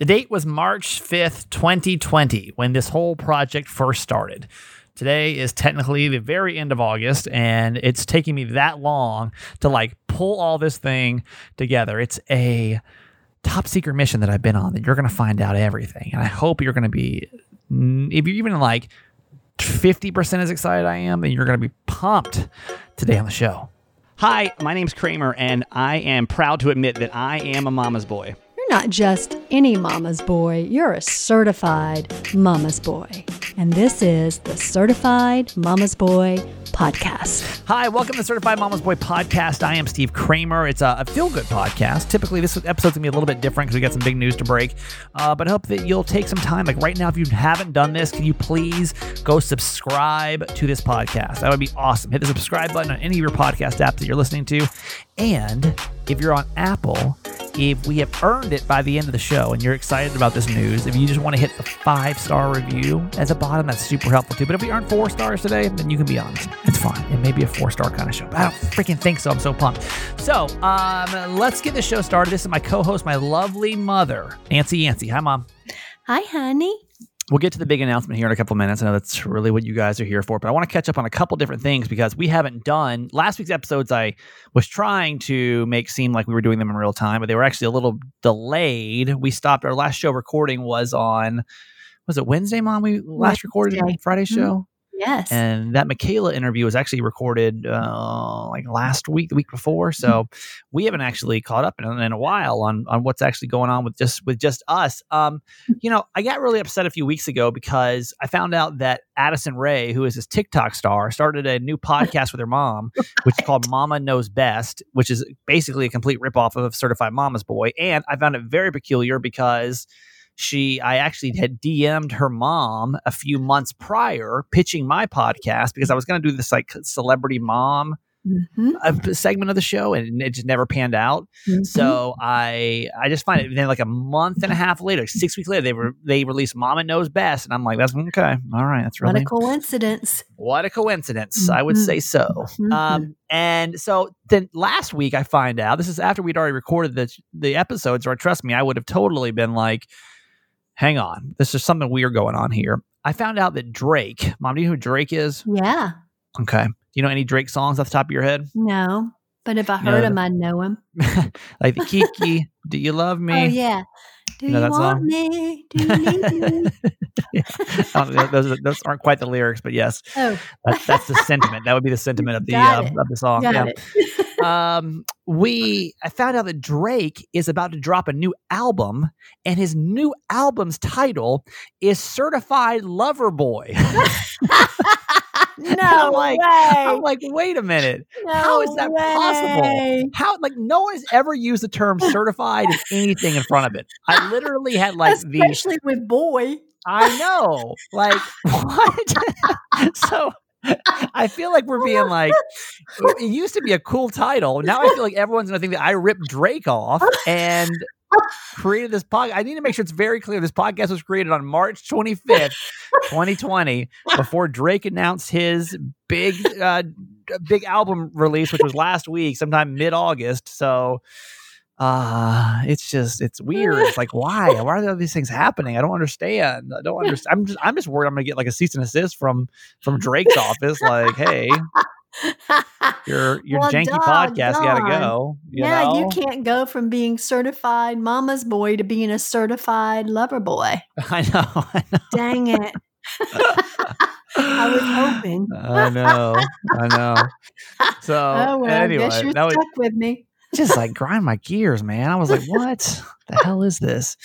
The date was March 5th, 2020, when this whole project first started. Today is technically the very end of August, and it's taking me that long to like pull all this thing together. It's a top secret mission that I've been on that you're going to find out everything. And I hope you're going to be, mm, if you're even like 50% as excited I am, then you're going to be pumped today on the show. Hi, my name's Kramer, and I am proud to admit that I am a mama's boy. Not just any mama's boy, you're a certified mama's boy. And this is the Certified Mama's Boy podcast. Hi, welcome to Certified Mama's Boy podcast. I am Steve Kramer. It's a, a feel good podcast. Typically, this episode's gonna be a little bit different because we got some big news to break. Uh, but I hope that you'll take some time. Like right now, if you haven't done this, can you please go subscribe to this podcast? That would be awesome. Hit the subscribe button on any of your podcast apps that you're listening to. And if you're on Apple, if we have earned it by the end of the show and you're excited about this news, if you just want to hit the five star review at the bottom, that's super helpful too. But if we aren't four stars today, then you can be honest. It's fine. It may be a four star kind of show, but I don't freaking think so. I'm so pumped. So um, let's get the show started. This is my co host, my lovely mother, Nancy Yancey. Hi, Mom. Hi, honey. We'll get to the big announcement here in a couple of minutes. I know that's really what you guys are here for, but I want to catch up on a couple different things because we haven't done last week's episodes. I was trying to make seem like we were doing them in real time, but they were actually a little delayed. We stopped our last show recording was on was it Wednesday, Mom? We last recorded. Friday show. Mm-hmm. Yes. And that Michaela interview was actually recorded uh, like last week, the week before. So we haven't actually caught up in, in a while on on what's actually going on with just with just us. Um, you know, I got really upset a few weeks ago because I found out that Addison Rae, who is this TikTok star, started a new podcast with her mom, which is called Mama Knows Best, which is basically a complete ripoff of Certified Mama's Boy. And I found it very peculiar because she i actually had dm'd her mom a few months prior pitching my podcast because i was going to do this like celebrity mom Mhm. uh, segment of the show and it just never panned out Mhm. so i i just find it then like a month and a half later six weeks later they were they released mama knows best and i'm like that's okay all right that's really what a coincidence. what a coincidence i would say so Mhm. um, and so then last week I find out this is after we'd already recorded the the episodes, or trust me, I would have totally been like, "Hang on, this is something weird going on here." I found out that Drake, Mom, do you know who Drake is? Yeah. Okay, do you know any Drake songs off the top of your head? No. But if I heard No. him, I'd know him. like the Kiki, "Do You Love Me"? Oh, yeah. Do You know you, that want song? me? Do you need me? I don't know, those, those aren't quite the lyrics, but yes, Oh, that's, that's the sentiment. That would be the sentiment of the uh, of the song. got yeah. um, we I found out that Drake is about to drop a new album, and his new album's title is Certified Lover Boy. no I'm like- way. I'm like, wait a minute, no how is that possible? how like no one has ever used the term certified in anything in front of it. I literally had like the Especially with boy. I know, like what? so. I feel like we're being like, it used to be a cool title. Now I feel like everyone's to think that I ripped Drake off and created this podcast. I need to make sure it's very clear. This podcast was created on March 25th, 2020, before Drake announced his big, uh, big album release, which was last week, sometime mid August. So, uh, it's just, it's weird. It's like, why? Why are all these things happening? I don't understand. I don't understand. I'm just, I'm just worried I'm going to get like a cease and assist from, from Drake's office. Like, hey, your, your Well, janky dog podcast got to go. You yeah, know? you can't go from being certified mama's boy to being a certified lover boy. I know. I know. Dang it. I was hoping. I know. I know. So oh well, anyway, guess you're that was stuck with me. just like grind my gears, man. I was like, what the hell is this?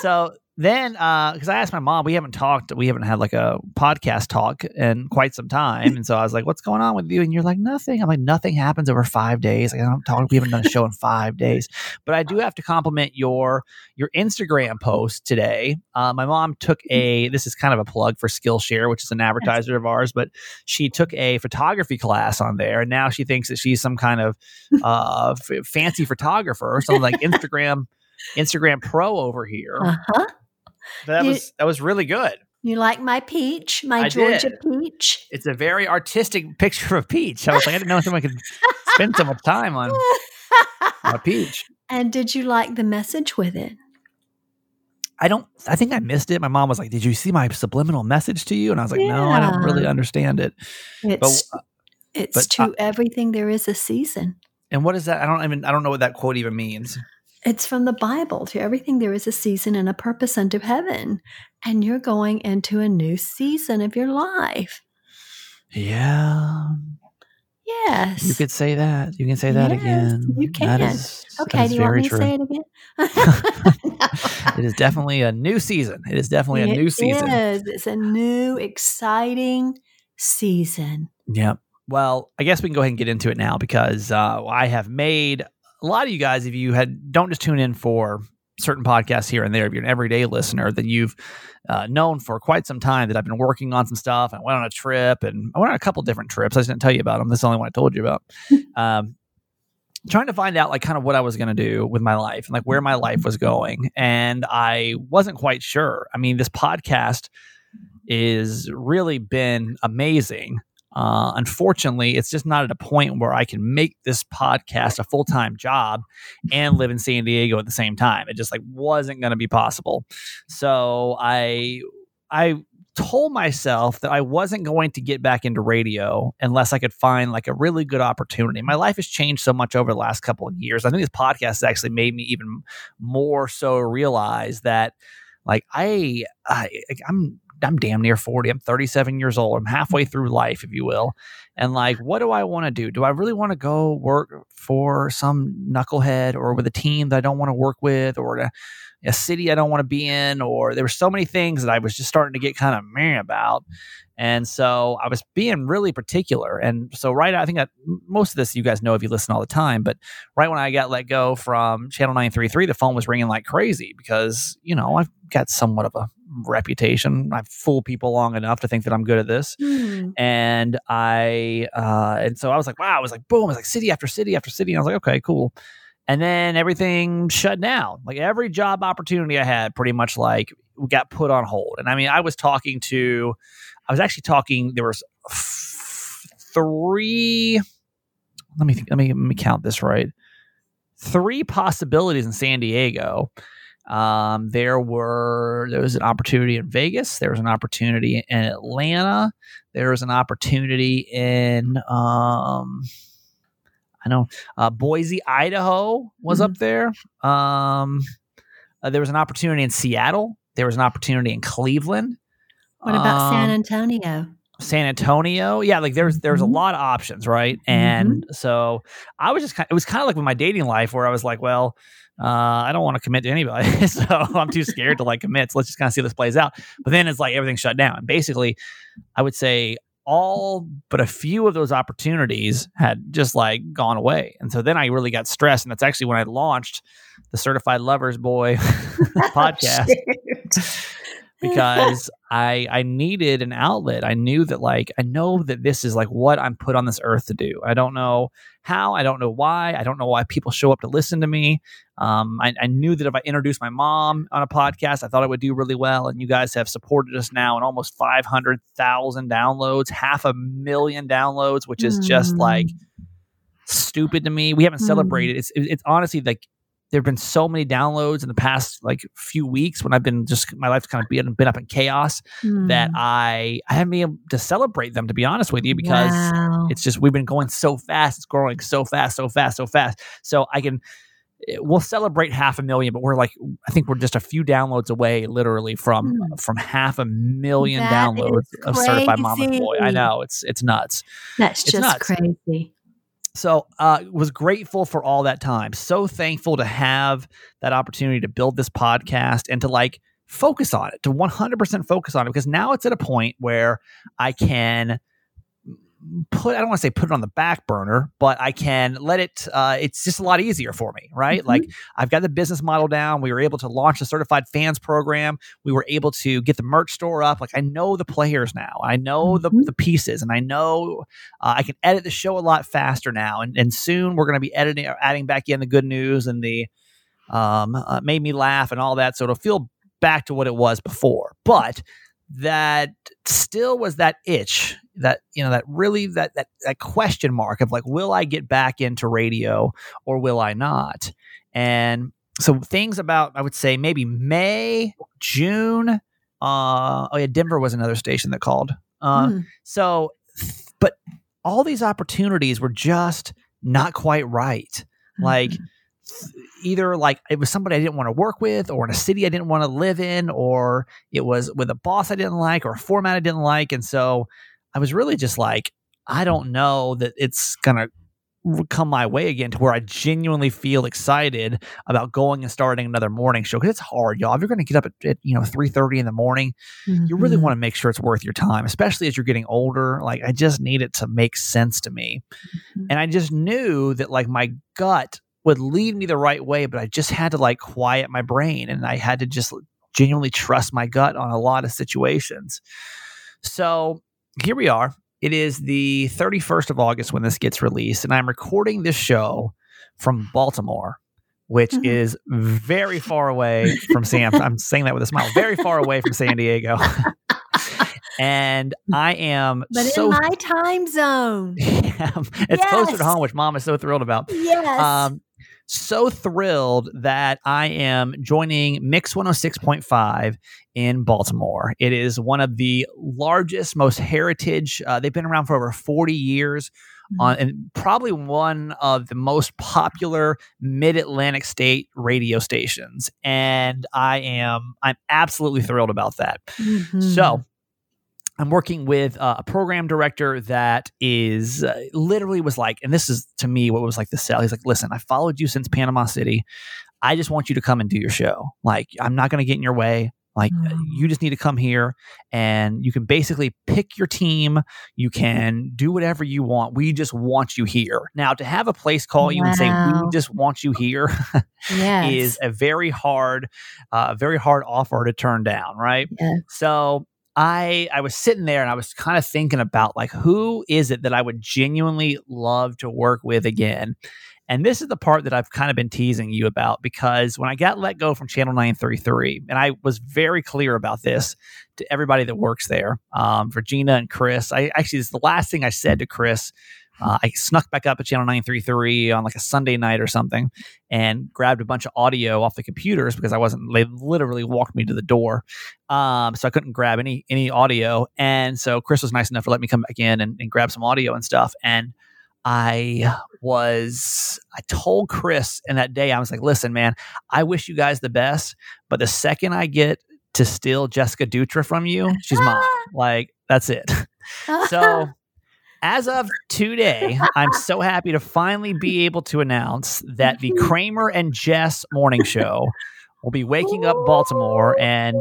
So then, because I asked my mom, we haven't talked, we haven't had like a podcast talk in quite some time. And so I was like, what's going on with you? And you're like, nothing. I'm like, nothing happens over five days. Like, I don't talk, we haven't done a show in five days. But I do have to compliment your your Instagram post today. Uh, my mom took a, this is kind of a plug for Skillshare, which is an advertiser of ours, but she took a photography class on there. And now she thinks that she's some kind of uh, f- fancy photographer or something like Instagram. Instagram Pro over here. Uh huh. That You- was that was really good. You like my peach, my I Georgia did. peach? It's a very artistic picture of peach. I was like, I didn't know someone could spend so much time on, a peach. and did you like the message with it? I don't. I think I missed it. My mom was like, "Did you see my subliminal message to you?" And I was like, "No, I don't really understand it." It's But it's to uh, everything there is a season. and what is that? I don't even. I don't know what that quote even means. It's from the Bible. To everything there is a season and a purpose unto heaven. And you're going into a new season of your life. Yeah, Yes. you could say that. You can say that Yes, again. you can. is, that okay, is do you want me true. to say it again? It is definitely a new season. It is definitely a new season. is. It's a new, exciting season. Yeah. Well, I guess we can go ahead and get into it now because uh, I have made a lot of you guys. If you had don't just tune in for certain podcasts here and there, if you're an everyday listener, then you've uh, known for quite some time that I've been working on some stuff. I went on a trip and I went on a couple different trips. I just didn't tell you about them. This is the only one I told you about. um, trying to find out like kind of what I was going to do with my life and like where my life was going. And I wasn't quite sure. I mean, this podcast is really been amazing. Uh, unfortunately, it's just not at a point where I can make this podcast a full time job and live in San Diego at the same time. It just like wasn't going to be possible. So I I told myself that I wasn't going to get back into radio unless I could find like a really good opportunity. My life has changed so much over the last couple of years. I think this podcast has actually made me even more so realize that like I, I I'm I'm damn near 40. I'm 37 years old. I'm halfway through life, if you will. And like, what do I want to do? Do I really want to go work for some knucklehead or with a team that I don't want to work with or a, a city I don't want to be in? Or there were so many things that I was just starting to get kind of meh about. And so I was being really particular. And so, right, I think that most of this you guys know if you listen all the time, but right when I got let go from Channel 933, the phone was ringing like crazy because, you know, I've got somewhat of a reputation. I've fooled people long enough to think that I'm good at this. Hmm. And I, uh, and so I was like, wow, it was like, boom, it was like city after city after city. And I was like, okay, cool. And then everything shut down. Like every job opportunity I had pretty much like got put on hold. And I mean, I was talking to, I was actually talking, there was three, let me think, let me, let me count this right. Three possibilities in San Diego. Um, there were there was an opportunity in Vegas. There was an opportunity in Atlanta. There was an opportunity in um, I know uh, Boise, Idaho was up there. Um, uh, there was an opportunity in Seattle. There was an opportunity in Cleveland. What about San Um, Antonio? San Antonio. Yeah, like there's there's a Mhm. lot of options, right? And so I was just kind it was kind of like with my dating life where I was like, well, uh, I don't want to commit to anybody, so I'm too scared to like commit. So let's just kind of see how this plays out. But then it's like everything shut down. And basically, I would say all but a few of those opportunities had just like gone away. And so then I really got stressed. And that's actually when I launched the Certified Lovers Boy oh, podcast because I I needed an outlet. I knew that like I know that this is like what I'm put on this earth to do. I don't know how. I don't know why. I don't know why people show up to listen to me. Um, I, I knew that if I introduced my mom on a podcast, I thought it would do really well. And you guys have supported us now in almost five hundred thousand downloads, half a million downloads, which is just Mm. like stupid to me. We haven't Hmm. celebrated. It's it's honestly like there have been so many downloads in the past like few weeks when I've been just my life's kind of been, been up in chaos that Hmm. I I haven't been able to celebrate them to be honest with you because Wow. it's just we've been going so fast. It's growing so fast, so fast, so fast. So I can eh, we'll celebrate half a million, but we're like I think we're just a few downloads away, literally from Hmm. from half a million That downloads of Certified Mama's Boy. I know it's it's nuts. That's it's just nuts. crazy. So uh was grateful for all that time. So thankful to have that opportunity to build this podcast and to like focus on it, to 100% focus on it because now it's at a point where I can put I don't want to say put it on the back burner, but I can let it uh it's just a lot easier for me, right? Mhm. Like I've got the business model down. We were able to launch the certified fans program. We were able to get the merch store up. Like I know the players now. I know the, Mhm. the pieces and I know uh, I can edit the show a lot faster now. And, and soon we're going to be editing, adding back in the good news and the um, uh, made me laugh and all that. So it'll feel back to what it was before. But that still was that itch that you know that really that that that question mark of like will I get back into radio or will I not and so things about I would say maybe May, June. Uh, oh yeah, Denver was another station that called. Uh, Mm. So, but all these opportunities were just not quite right. Like Mhm. either like it was somebody I didn't want to work with, or in a city I didn't want to live in, or it was with a boss I didn't like, or a format I didn't like, and so I was really just like, I don't know that it's gonna come my way again to where I genuinely feel excited about going and starting another morning show because it's hard, y'all. If you're going to get up at, at you know three thirty in the morning, you really Mhm. want to make sure it's worth your time, especially as you're getting older. Like I just need it to make sense to me. Mhm. And I just knew that like my gut would lead me the right way, but I just had to like quiet my brain and I had to just genuinely trust my gut on a lot of situations. So here we are. It is the 31st of August when this gets released, and I'm recording this show from Baltimore, which Mhm. is very far away from San. I'm saying that with a smile. Very far away from San Diego, and I am But so. in my time zone. it's closer to home, which Mom is so thrilled about. Yes. Um, so thrilled that I am joining Mix 106.5 in Baltimore. It is one of the largest, most heritage. Uh, they've been around for over 40 years. On, and probably one of the most popular mid-Atlantic state radio stations, and I am I'm absolutely thrilled about that. Mhm. So I'm working with uh, a program director that is uh, literally was like, and this is to me what was like the sell. He's like, listen, I followed you since Panama City. I just want you to come and do your show. Like, I'm not going to get in your way. Like, Mm. you just need to come here and you can basically pick your team. You can do whatever you want. We just want you here. Now, to have a place call you and say, we just want you here yes. is a very hard, uh, very hard offer to turn down, right? Yes. So I I was sitting there and I was kind of thinking about like who is it that I would genuinely love to work with again. And this is the part that I've kind of been teasing you about because when I got let go from Channel 933, and I was very clear about this to everybody that works there, um, Regina and Chris. I actually, this is the last thing I said to Chris. Uh, I snuck back up at Channel 933 on like a Sunday night or something and grabbed a bunch of audio off the computers because I wasn't, they literally walked me to the door. Um, so I couldn't grab any any audio. And so Chris was nice enough to let me come back in and, and grab some audio and stuff. And I was I told Chris in that day, I was like, listen, man, I wish you guys the best. But the second I get to steal Jessica Dutra from you, she's mine. Like, that's it. So as of today, I'm so happy to finally be able to announce that the Kramer and Jess morning show will be waking up Baltimore and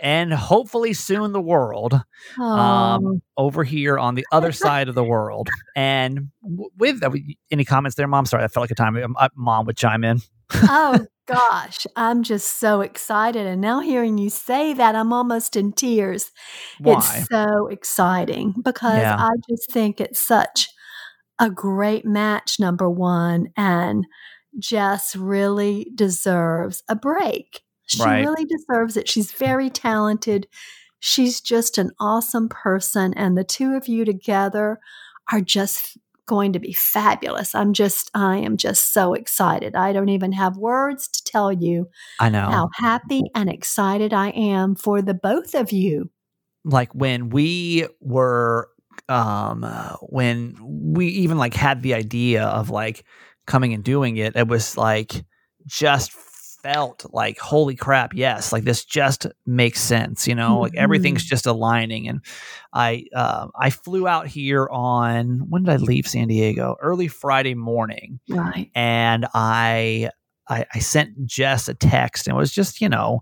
and hopefully soon the world um, over here on the other side of the world. And with uh, any comments there, Mom? Sorry, I felt like a time um, uh, Mom would chime in. Oh gosh, I'm just so excited. And now hearing you say that, I'm almost in tears. Why? It's so exciting because Yeah. I just think it's such a great match, number one. And Jess really deserves a break. She Right. really deserves it. She's very talented. She's just an awesome person. And the two of you together are just going to be fabulous. I'm just, I am just so excited. I don't even have words to tell you I know. how happy and excited I am for the both of you. like when we were um uh, when we even like had the idea of like coming and doing it it was like just felt like holy crap yes like this just makes sense you know like everything's just aligning and i uh, i flew out here on when did i leave san diego early friday morning Right. and I, I I sent Jess a text and it was just you know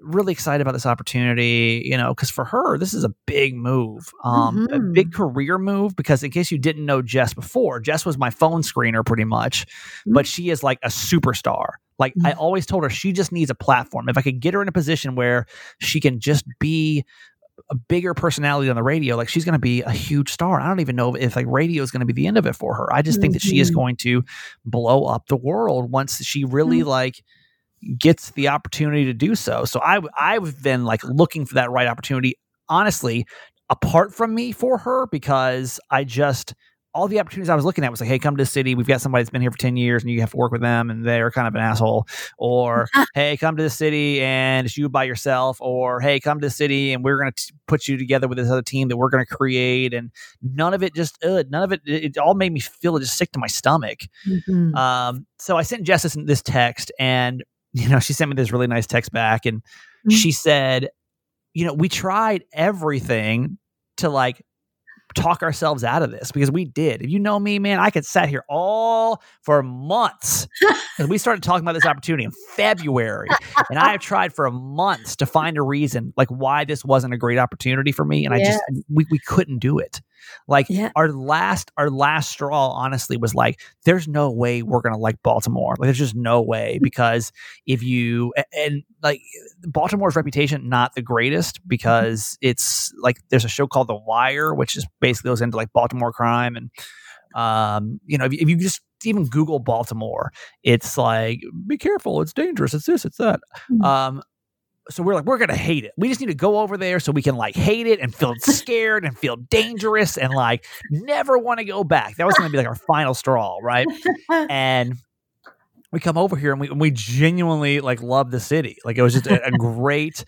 really excited about this opportunity you know because for her this is a big move um a Mhm. big career move because in case you didn't know Jess before Jess was my phone screener pretty much but she is like a superstar like I Mm. always told her she just needs a platform if I could get her in a position where she can just be a bigger personality on the radio, like she's going to be a huge star. I don't even know if like radio is going to be the end of it for her. I just think that she is Mhm. going to blow up the world once she really Mm. like gets the opportunity to do so. So I I've been like looking for that right opportunity. Honestly, apart from me for her because I just all the opportunities I was looking at was like, hey, come to the city. We've got somebody that's been here for 10 years and you have to work with them and they're kind of an asshole. Or, hey, come to the city and it's you by yourself. Or, hey, come to the city and we're going to put you together with this other team that we're going to create. And none of it just, uh, none of it, it, it all made me feel just sick to my stomach. Mhm. Um, so I sent Jess this, this text and, you know, she sent me this really nice text back and Mm. she said, you know, we tried everything to like talk ourselves out of this because we did. If you know me, man, I could sat here all for months. and we started talking about this opportunity in February. And I have tried for months to find a reason like why this wasn't a great opportunity for me. And I just we, we couldn't do it. Like Yeah. our last our last straw honestly was like there's no way we're gonna like baltimore like there's just no way because if you a- and like baltimore's reputation not the greatest because it's like there's a show called the wire which is basically goes into like baltimore crime and um you know if you, if you just even google baltimore it's like be careful it's dangerous it's this it's that Mhm. um so we're like we're gonna hate it. We just need to go over there so we can like hate it and feel scared and feel dangerous and like never want to go back. That was gonna be like our final straw right? And we come over here and we, and we genuinely like love the city. Like it was just a, a great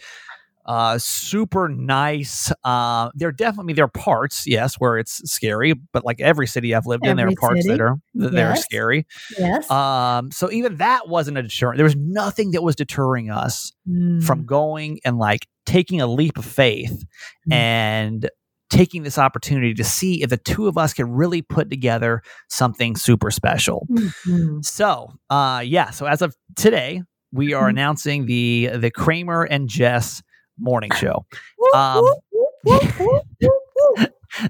uh super nice uh there are definitely there are parts yes where it's scary but like every city i've lived in there are parts city. that are that are scary yes. um so even that wasn't a deterrent there was nothing that was deterring us Mm. from going and like taking a leap of faith Mm. and taking this opportunity to see if the two of us could really put together something super special. Mhm. So, uh yeah, so as of today, we are Mhm. announcing the the Kramer and Jess morning show. Um.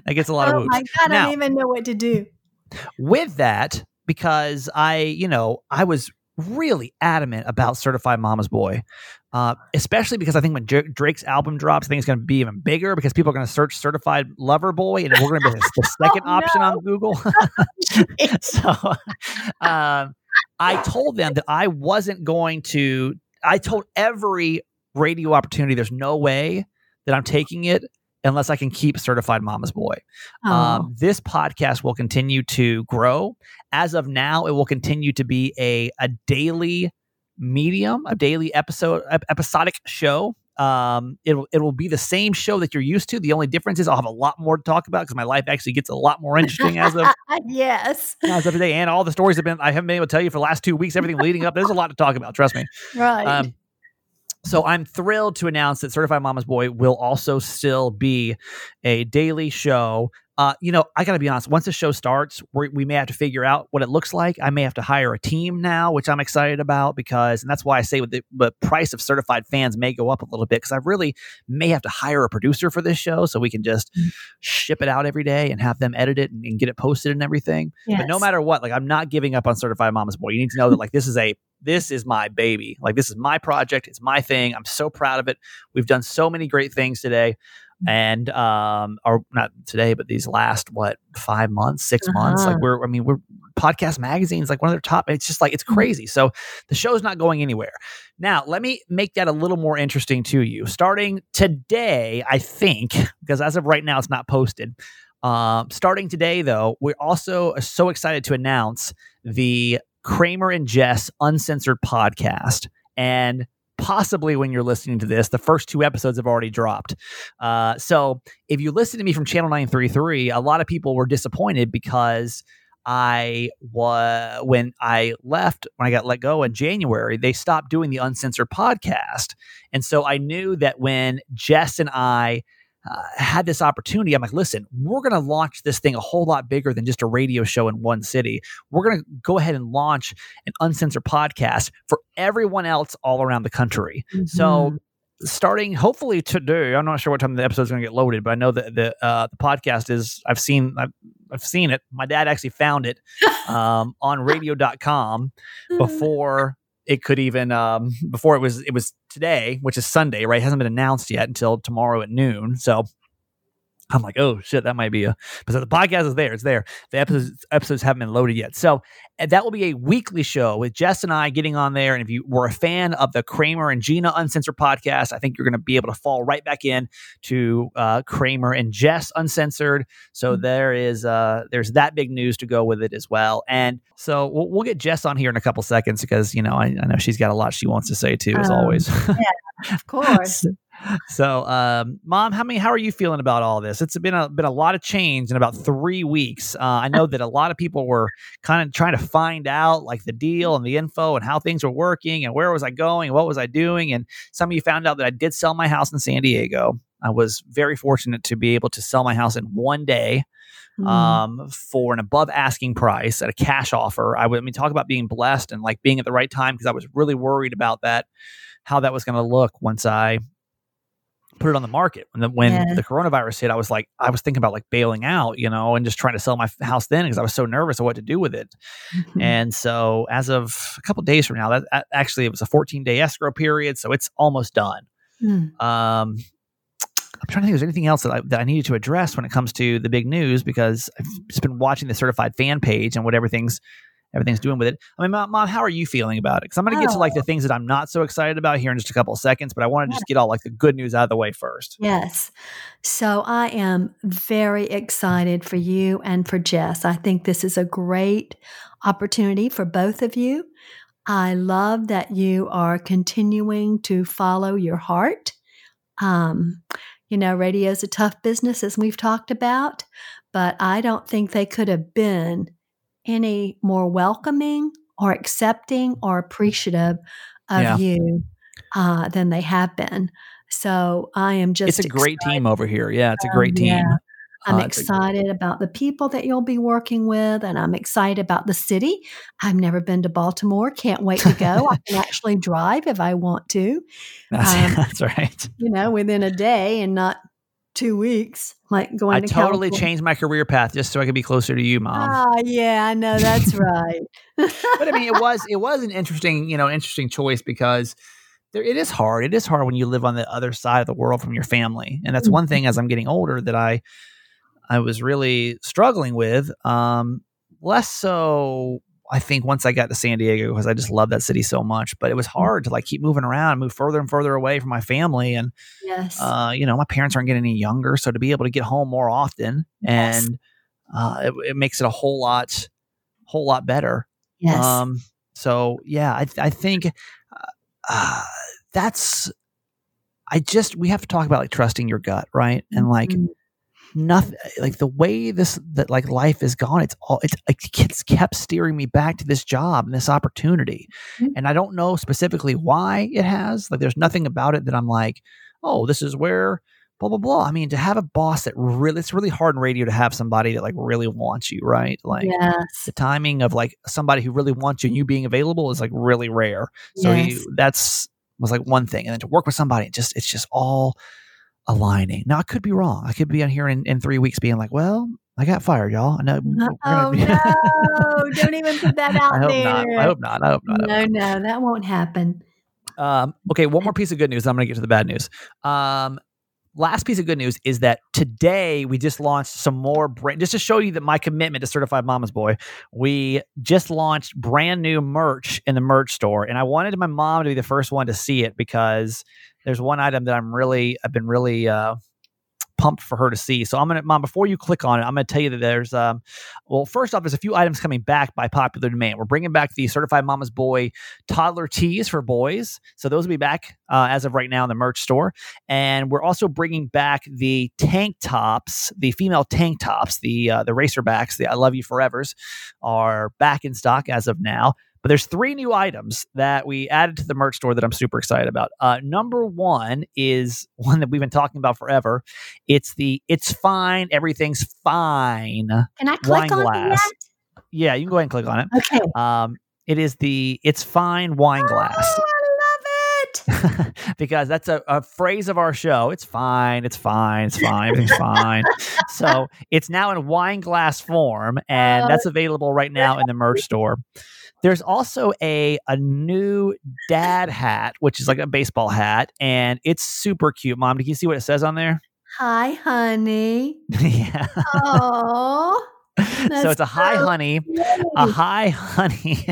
That gets a lot of Oh my god, I don't even know what to do. with that because I, you know, I was really adamant about Certified Mama's Boy, uh, especially because I think when Dra- Drake's album drops, I think it's going to be even bigger because people are going to search Certified Lover Boy and we're going to be the, the second Oh, option no. on Google. so um, I told them that I wasn't going to, I told every radio opportunity, there's no way that I'm taking it unless I can keep Certified Mama's Boy. Oh, Um, this podcast will continue to grow. As of now, it will continue to be a a daily medium, a daily episode, episodic show. Um, it will it will be the same show that you're used to. The only difference is I'll have a lot more to talk about because my life actually gets a lot more interesting as of yes. as of today. And all the stories have been I haven't been able to tell you for the last two weeks. Everything leading up, there's a lot to talk about. Trust me. Right. Um, so I'm thrilled to announce that Certified Mama's Boy will also still be a daily show. Uh, you know, I got to be honest. Once the show starts, we we may have to figure out what it looks like. I may have to hire a team now, which I'm excited about because, and that's why I say with the, the price of certified fans may go up a little bit because I really may have to hire a producer for this show so we can just Mm. ship it out every day and have them edit it and, and get it posted and everything. But no Yes. matter what, like I'm not giving up on Certified Mama's Boy. You need to know that like this is a this is my baby. Like this is my project. It's my thing. I'm so proud of it. We've done so many great things today. And um or not today, but these last what five months, 6 months. Like Uh-huh. we're I mean, we're podcast magazines, like one of their top. It's just like it's crazy. So the show's not going anywhere. Now, let me make that a little more interesting to you. Starting today, I think, because as of right now, it's not posted. Um, starting today, though, we're also so excited to announce the Kramer and Jess Uncensored podcast. And possibly when you're listening to this, the first two episodes have already dropped. Uh, so if you listen to me from Channel 933, a lot of people were disappointed because I was when I left when I got let go in January, they stopped doing the uncensored podcast, and so I knew that when Jess and I uh, had this opportunity, I'm like, listen, we're going to launch this thing a whole lot bigger than just a radio show in one city. We're going to go ahead and launch an uncensored podcast for everyone else all around the country. So starting hopefully today, I'm not sure what time the episode is going to get loaded, but I know that the uh, the podcast is. I've seen I've, I've seen it. My dad actually found it um, on Radio.com before it could even um, before it was it was today, which is Sunday, right? It hasn't been announced yet until tomorrow at noon. So I'm like, oh shit, that might be a. But so the podcast is there. It's there. The episodes episodes haven't been loaded yet. So that will be a weekly show with Jess and I getting on there. And if you were a fan of the Kramer and Gina Uncensored podcast, I think you're going to be able to fall right back in to uh, Kramer and Jess Uncensored. So Mhm. there is uh, there's that big news to go with it as well. And so we'll, we'll get Jess on here in a couple seconds because you know I, I know she's got a lot she wants to say too, as Um, always. Of course. So, um, mom, how many? How are you feeling about all this? It's been a been a lot of change in about three weeks. Uh, I know that a lot of people were kind of trying to find out like the deal and the info and how things were working and where was I going, what was I doing, and some of you found out that I did sell my house in San Diego. I was very fortunate to be able to sell my house in one day Mm. um, for an above asking price at a cash offer. I would I mean talk about being blessed and like being at the right time because I was really worried about that, how that was going to look once I put it on the market. When the, when Yeah. the coronavirus hit, I was like, I was thinking about like bailing out, you know, and just trying to sell my house then because I was so nervous of what to do with it. Mhm. And so, as of a couple days from now, that, that actually it was a 14 day escrow period, so it's almost done. Mm. Um, I'm trying to think if there's anything else that I, that I needed to address when it comes to the big news because I've just been watching the certified fan page and what everything's everything's doing with it. I mean, mom, mom how are you feeling about it? Because I'm going to get to like the things that I'm not so excited about here in just a couple of seconds, but I want to just get all like the good news out of the way first. Yes. So I am very excited for you and for Jess. I think this is a great opportunity for both of you. I love that you are continuing to follow your heart. Um, you know, radio is a tough business, as we've talked about, but I don't think they could have been any more welcoming or accepting or appreciative of Yeah. you uh, than they have been. So I am just It's a great team over here. Yeah, it's a great Um, team. yeah. I'm Uh, a- excited about the people that you'll be working with, and I'm excited about the city. I've never been to Baltimore. Can't wait to go. I can actually drive if I want to, that's, um, that's right. you know, within a day and not two weeks, like going I to totally California. changed my career path just so I could be closer to you, mom. Ah, yeah, I know that's right. but I mean, it was it was an interesting, you know, interesting choice because there it is hard. It is hard when you live on the other side of the world from your family, and that's one thing as I'm getting older that I I was really struggling with. Um, less so, I think, once I got to San Diego because I just love that city so much. But it was hard to like keep moving around, move further and further away from my family, and yes. uh, you know, my parents aren't getting any younger, so to be able to get home more often Yes. and uh, it, it makes it a whole lot, whole lot better. yes. Um, so yeah, I, I think uh, uh, that's. I just we have to talk about like trusting your gut, right? And like Mhm. Nothing, like the way this that like life is gone. It's all it's like it's kept steering me back to this job and this opportunity, Mhm. and I don't know specifically why it has. Like, there's nothing about it that I'm like, oh, this is where blah blah blah. I mean, to have a boss that really, it's really hard in radio to have somebody that like really wants you, right? Like yes. the timing of like somebody who really wants you and you being available is like really rare. So yes. you, that's was like one thing, and then to work with somebody, it just it's just all aligning. Now I could be wrong. I could be on here in, in three weeks being like, well, I got fired, y'all. I know. oh no! Don't even put that out I hope there. not. I hope not. I hope not. Hope no, no, that won't happen. Um, okay, one more piece of good news. I'm going to get to the bad news. Um, last piece of good news is that today we just launched some more brand, just to show you that my commitment to certified mama's boy. We just launched brand new merch in the merch store, and I wanted my mom to be the first one to see it because there's one item that I'm really, I've been really uh, pumped for her to see. So I'm gonna, mom, before you click on it, I'm gonna tell you that there's, um, well, first off, there's a few items coming back by popular demand. We're bringing back the certified mama's boy toddler tees for boys. So those will be back uh, as of right now in the merch store. And we're also bringing back the tank tops, the female tank tops, the uh, the racerbacks, the I Love You Forevers, are back in stock as of now. But there's three new items that we added to the merch store that I'm super excited about. Uh, number one is one that we've been talking about forever. It's the "It's fine, everything's fine" Can I click wine on glass. that? Yeah, you can go ahead and click on it. Okay. Um, it is the "It's fine" wine glass. Oh, I love it. because that's a, a phrase of our show. It's fine. It's fine. It's fine. Everything's fine. So it's now in wine glass form, and Oh. that's available right now in the merch store. There's also a a new dad hat, which is like a baseball hat, and it's super cute. Mom, do you see what it says on there? Hi, honey. yeah. Oh, so it's a hi honey, a hi honey.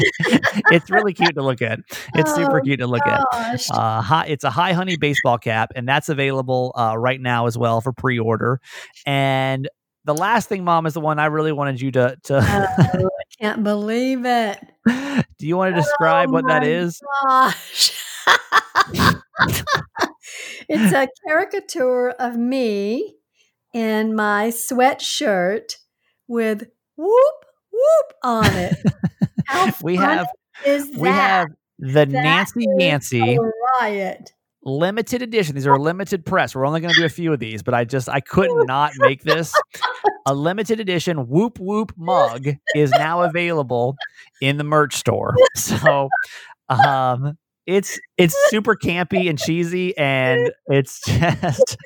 it's really cute to look at. It's super Oh, cute to look at. Uh, hi, it's a Hi Honey baseball cap, and that's available uh, right now as well for pre-order. And the last thing, Mom, is the one I really wanted you to. to Oh, can't believe it. do you want to oh describe Oh what that is? Gosh. it's a caricature of me in my sweatshirt with whoop whoop on it. We have is that? we have the Nancy is Yancey a riot. Limited edition. These are limited press. We're only going to do a few of these, but I just I could not make this. A limited edition Whoop Whoop mug is now available in the merch store. So, um, it's it's super campy and cheesy, and it's just,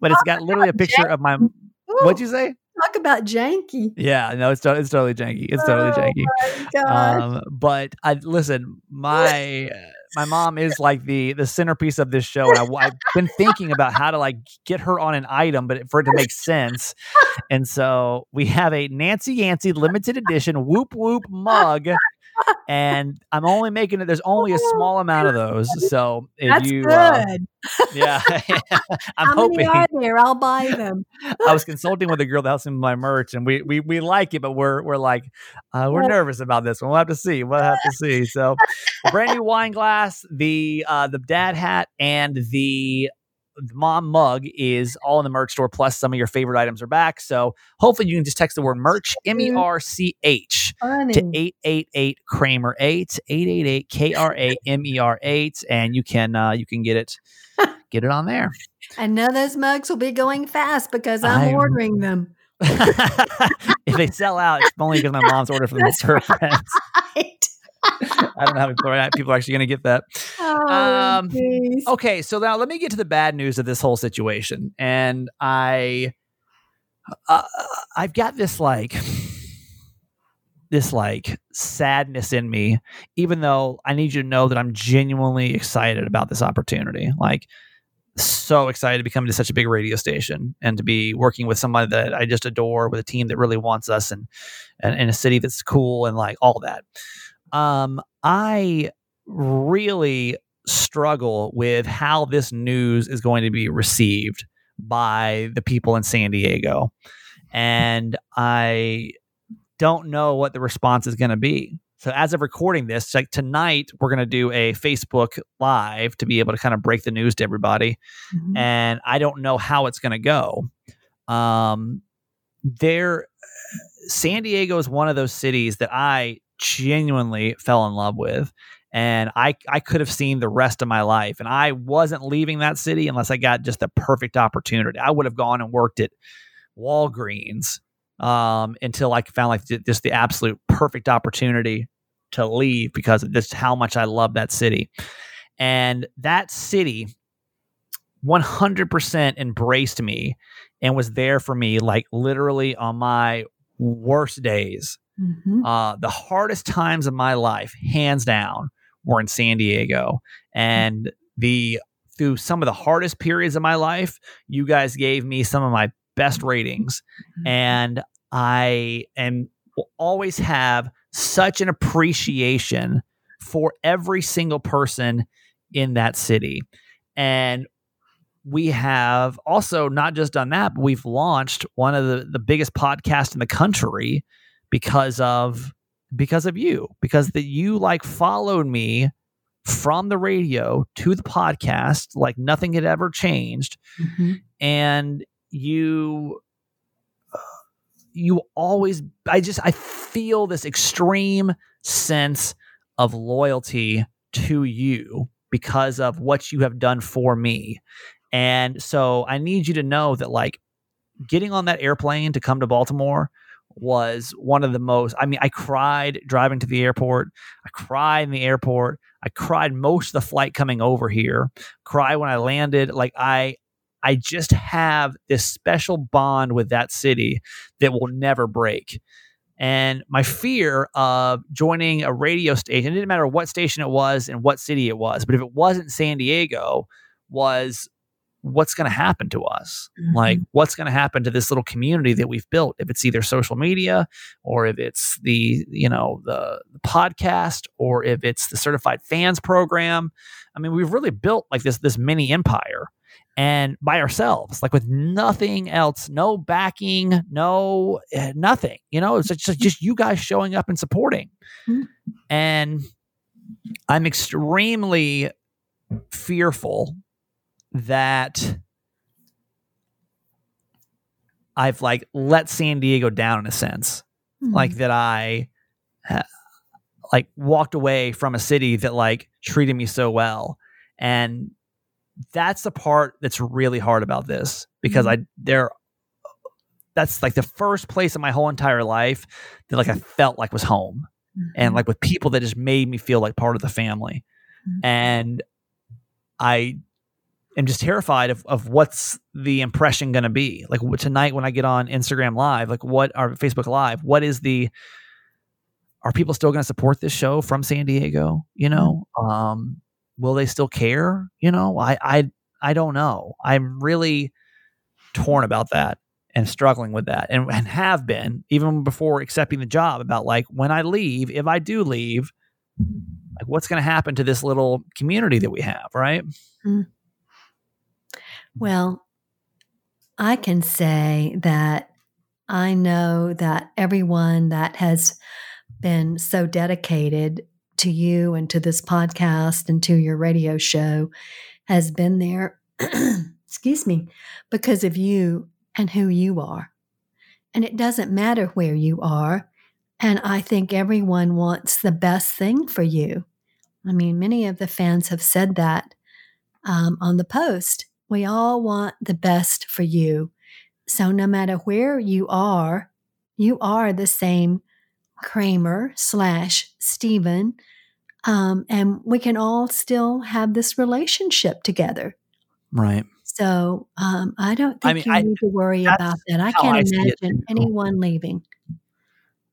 but it's got literally a picture of my. What'd you say? talk about janky? Yeah, no, it's it's totally janky. It's totally Oh janky. Um, but I listen, my uh, my mom is like the the centerpiece of this show, and I, have been thinking about how to like get her on an item, but for it to make sense. And so we have a Nancy Yancey limited edition Whoop Whoop mug. And I'm only making it. There's only a small amount of those, so if That's you, uh, good. yeah, I'm How hoping. many are there? I'll buy them. I was consulting with a girl that helps me with my merch, and we we we like it, but we're we're like uh, we're nervous about this one. We'll have to see. We'll have to see. So, brand new wine glass, the uh, the dad hat, and the the mom mug is all in the merch store. Plus, some of your favorite items are back. So, hopefully, you can just text the word merch M E R C H to 888 Kramer 8 888 K R A M E R 8 and you can uh you can get it get it on there. I know those mugs will be going fast because I'm I'm- ordering them. if they sell out, it's only because my mom's ordered from That's her friends. I don't know how people are, people are actually going to get that. Oh, Um. Okay, so now let me get to the bad news of this whole situation. And I, uh, I've got this like, this like sadness in me, even though I need you to know that I'm genuinely excited about this opportunity. Like, so excited to be coming to such a big radio station and to be working with somebody that I just adore, with a team that really wants us, and and in a city that's cool and like all that. Um, I really struggle with how this news is going to be received by the people in San Diego. And I don't know what the response is going to be. So as of recording this, like tonight, we're going to do a Facebook live to be able to kind of break the news to everybody. Mhm. And I don't know how it's going to go. Um, there, San Diego is one of those cities that I genuinely fell in love with and I I could have seen the rest of my life. And I wasn't leaving that city unless I got just the perfect opportunity. I would have gone and worked at Walgreens um, until I found like just the absolute perfect opportunity to leave because of just how much I love that city. And that city 100% embraced me and was there for me like literally on my worst days Mhm. uh, the hardest times of my life, hands down, were in San Diego. And the through some of the hardest periods of my life, you guys gave me some of my best ratings. And I am will always have such an appreciation for every single person in that city. And we have also not just done that, but we've launched one of the, the biggest podcasts in the country because of because of you because that you like followed me from the radio to the podcast like nothing had ever changed Mhm. and you you always i just i feel this extreme sense of loyalty to you because of what you have done for me and so i need you to know that like getting on that airplane to come to baltimore was one of the most i mean i cried driving to the airport. I cried in the airport. I cried most of the flight coming over here. Cry when i landed. Like i i just have this special bond with that city that will never break. And my fear of joining a radio station it didn't matter what station it was and what city it was but if it wasn't san diego was what's going to happen to us? Like what's going to happen to this little community that we've built? If it's either social media or if it's the you know the, the podcast or if it's the certified fans program. I mean we've really built like this this mini empire and by ourselves like with nothing else no backing no eh, nothing you know? It's just, just you guys showing up and supporting. Mhm. and i'm extremely fearful that I've like let San Diego down in a sense, Mhm. like that I like walked away from a city that like treated me so well, and that's the part that's really hard about this because I there that's like the first place in my whole entire life that like I felt like was home and Mhm. like with people that just made me feel like part of the family. Mhm. And I am just terrified of, of what's the impression going to be. Like tonight when I get on Instagram Live, like what or Facebook Live, what is the are people still going to support this show from San Diego? You know, um, will they still care? You know, I I I don't know. I'm really torn about that and struggling with that and, and have been even before accepting the job about like when I leave, if I do leave, like what's going to happen to this little community that we have, right? Well, I can say that I know that everyone that has been so dedicated to you and to this podcast and to your radio show has been there, excuse me, because of you and who you are. And it doesn't matter where you are. And I think everyone wants the best thing for you. I mean, many of the fans have said that um, on the post. We all want the best for you. So no matter where you are, you are the same Kramer slash Stephen. Um, and we can all still have this relationship together. Right. So um, I don't think I mean, you I- need to worry about that. I can't I imagine anyone leaving.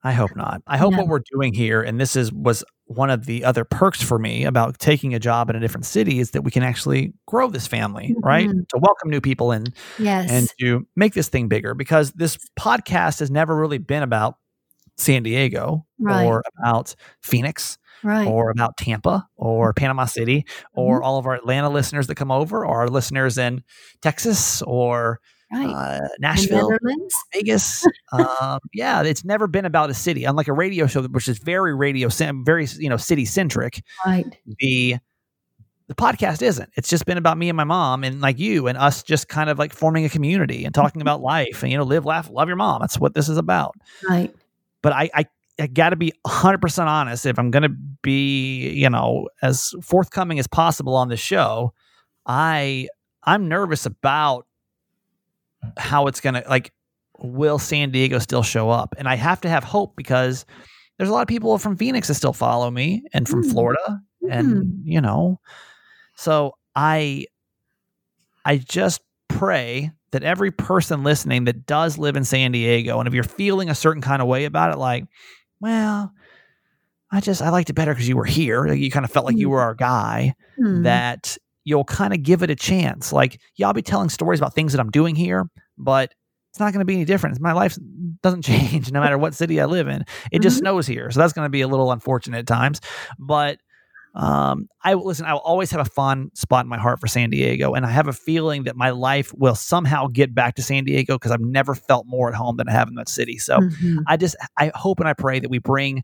I hope not. I hope No. what we're doing here, and this is was one of the other perks for me about taking a job in a different city, is that we can actually grow this family, right? Mhm. To welcome new people in Yes. and to make this thing bigger. Because this podcast has never really been about San Diego Right. or about Phoenix right. Mm-hmm. or about Tampa or Panama City or all of our Atlanta listeners that come over or our listeners in Texas or right. uh, Nashville. Netherlands. Vegas. um, yeah, it's never been about a city. Unlike a radio show, which is very radio, very you know city centric. Right. The the podcast isn't. It's just been about me and my mom and like you and us just kind of like forming a community and talking about life and you know live, laugh, love your mom. That's what this is about. Right. But I I, I got to be hundred percent honest. If I'm going to be you know as forthcoming as possible on this show, I I'm nervous about how it's going to like will San Diego still show up? And I have to have hope because there's a lot of people from Phoenix that still follow me and from Hmm. Florida and you know so I I just pray that every person listening that does live in San Diego and if you're feeling a certain kind of way about it like well I just I liked it better because you were here like, you kind of felt like you Hmm. were our guy Hmm. that you'll kind of give it a chance. Like, yeah, I'll be telling stories about things that I'm doing here, but it's not going to be any different. My life doesn't change no matter what city I live in. It just Mhm. snows here, so that's going to be a little unfortunate at times. But um, I listen. I will always have a fond spot in my heart for San Diego, and I have a feeling that my life will somehow get back to San Diego because I've never felt more at home than I have in that city. So. Mhm. I just I hope and I pray that we bring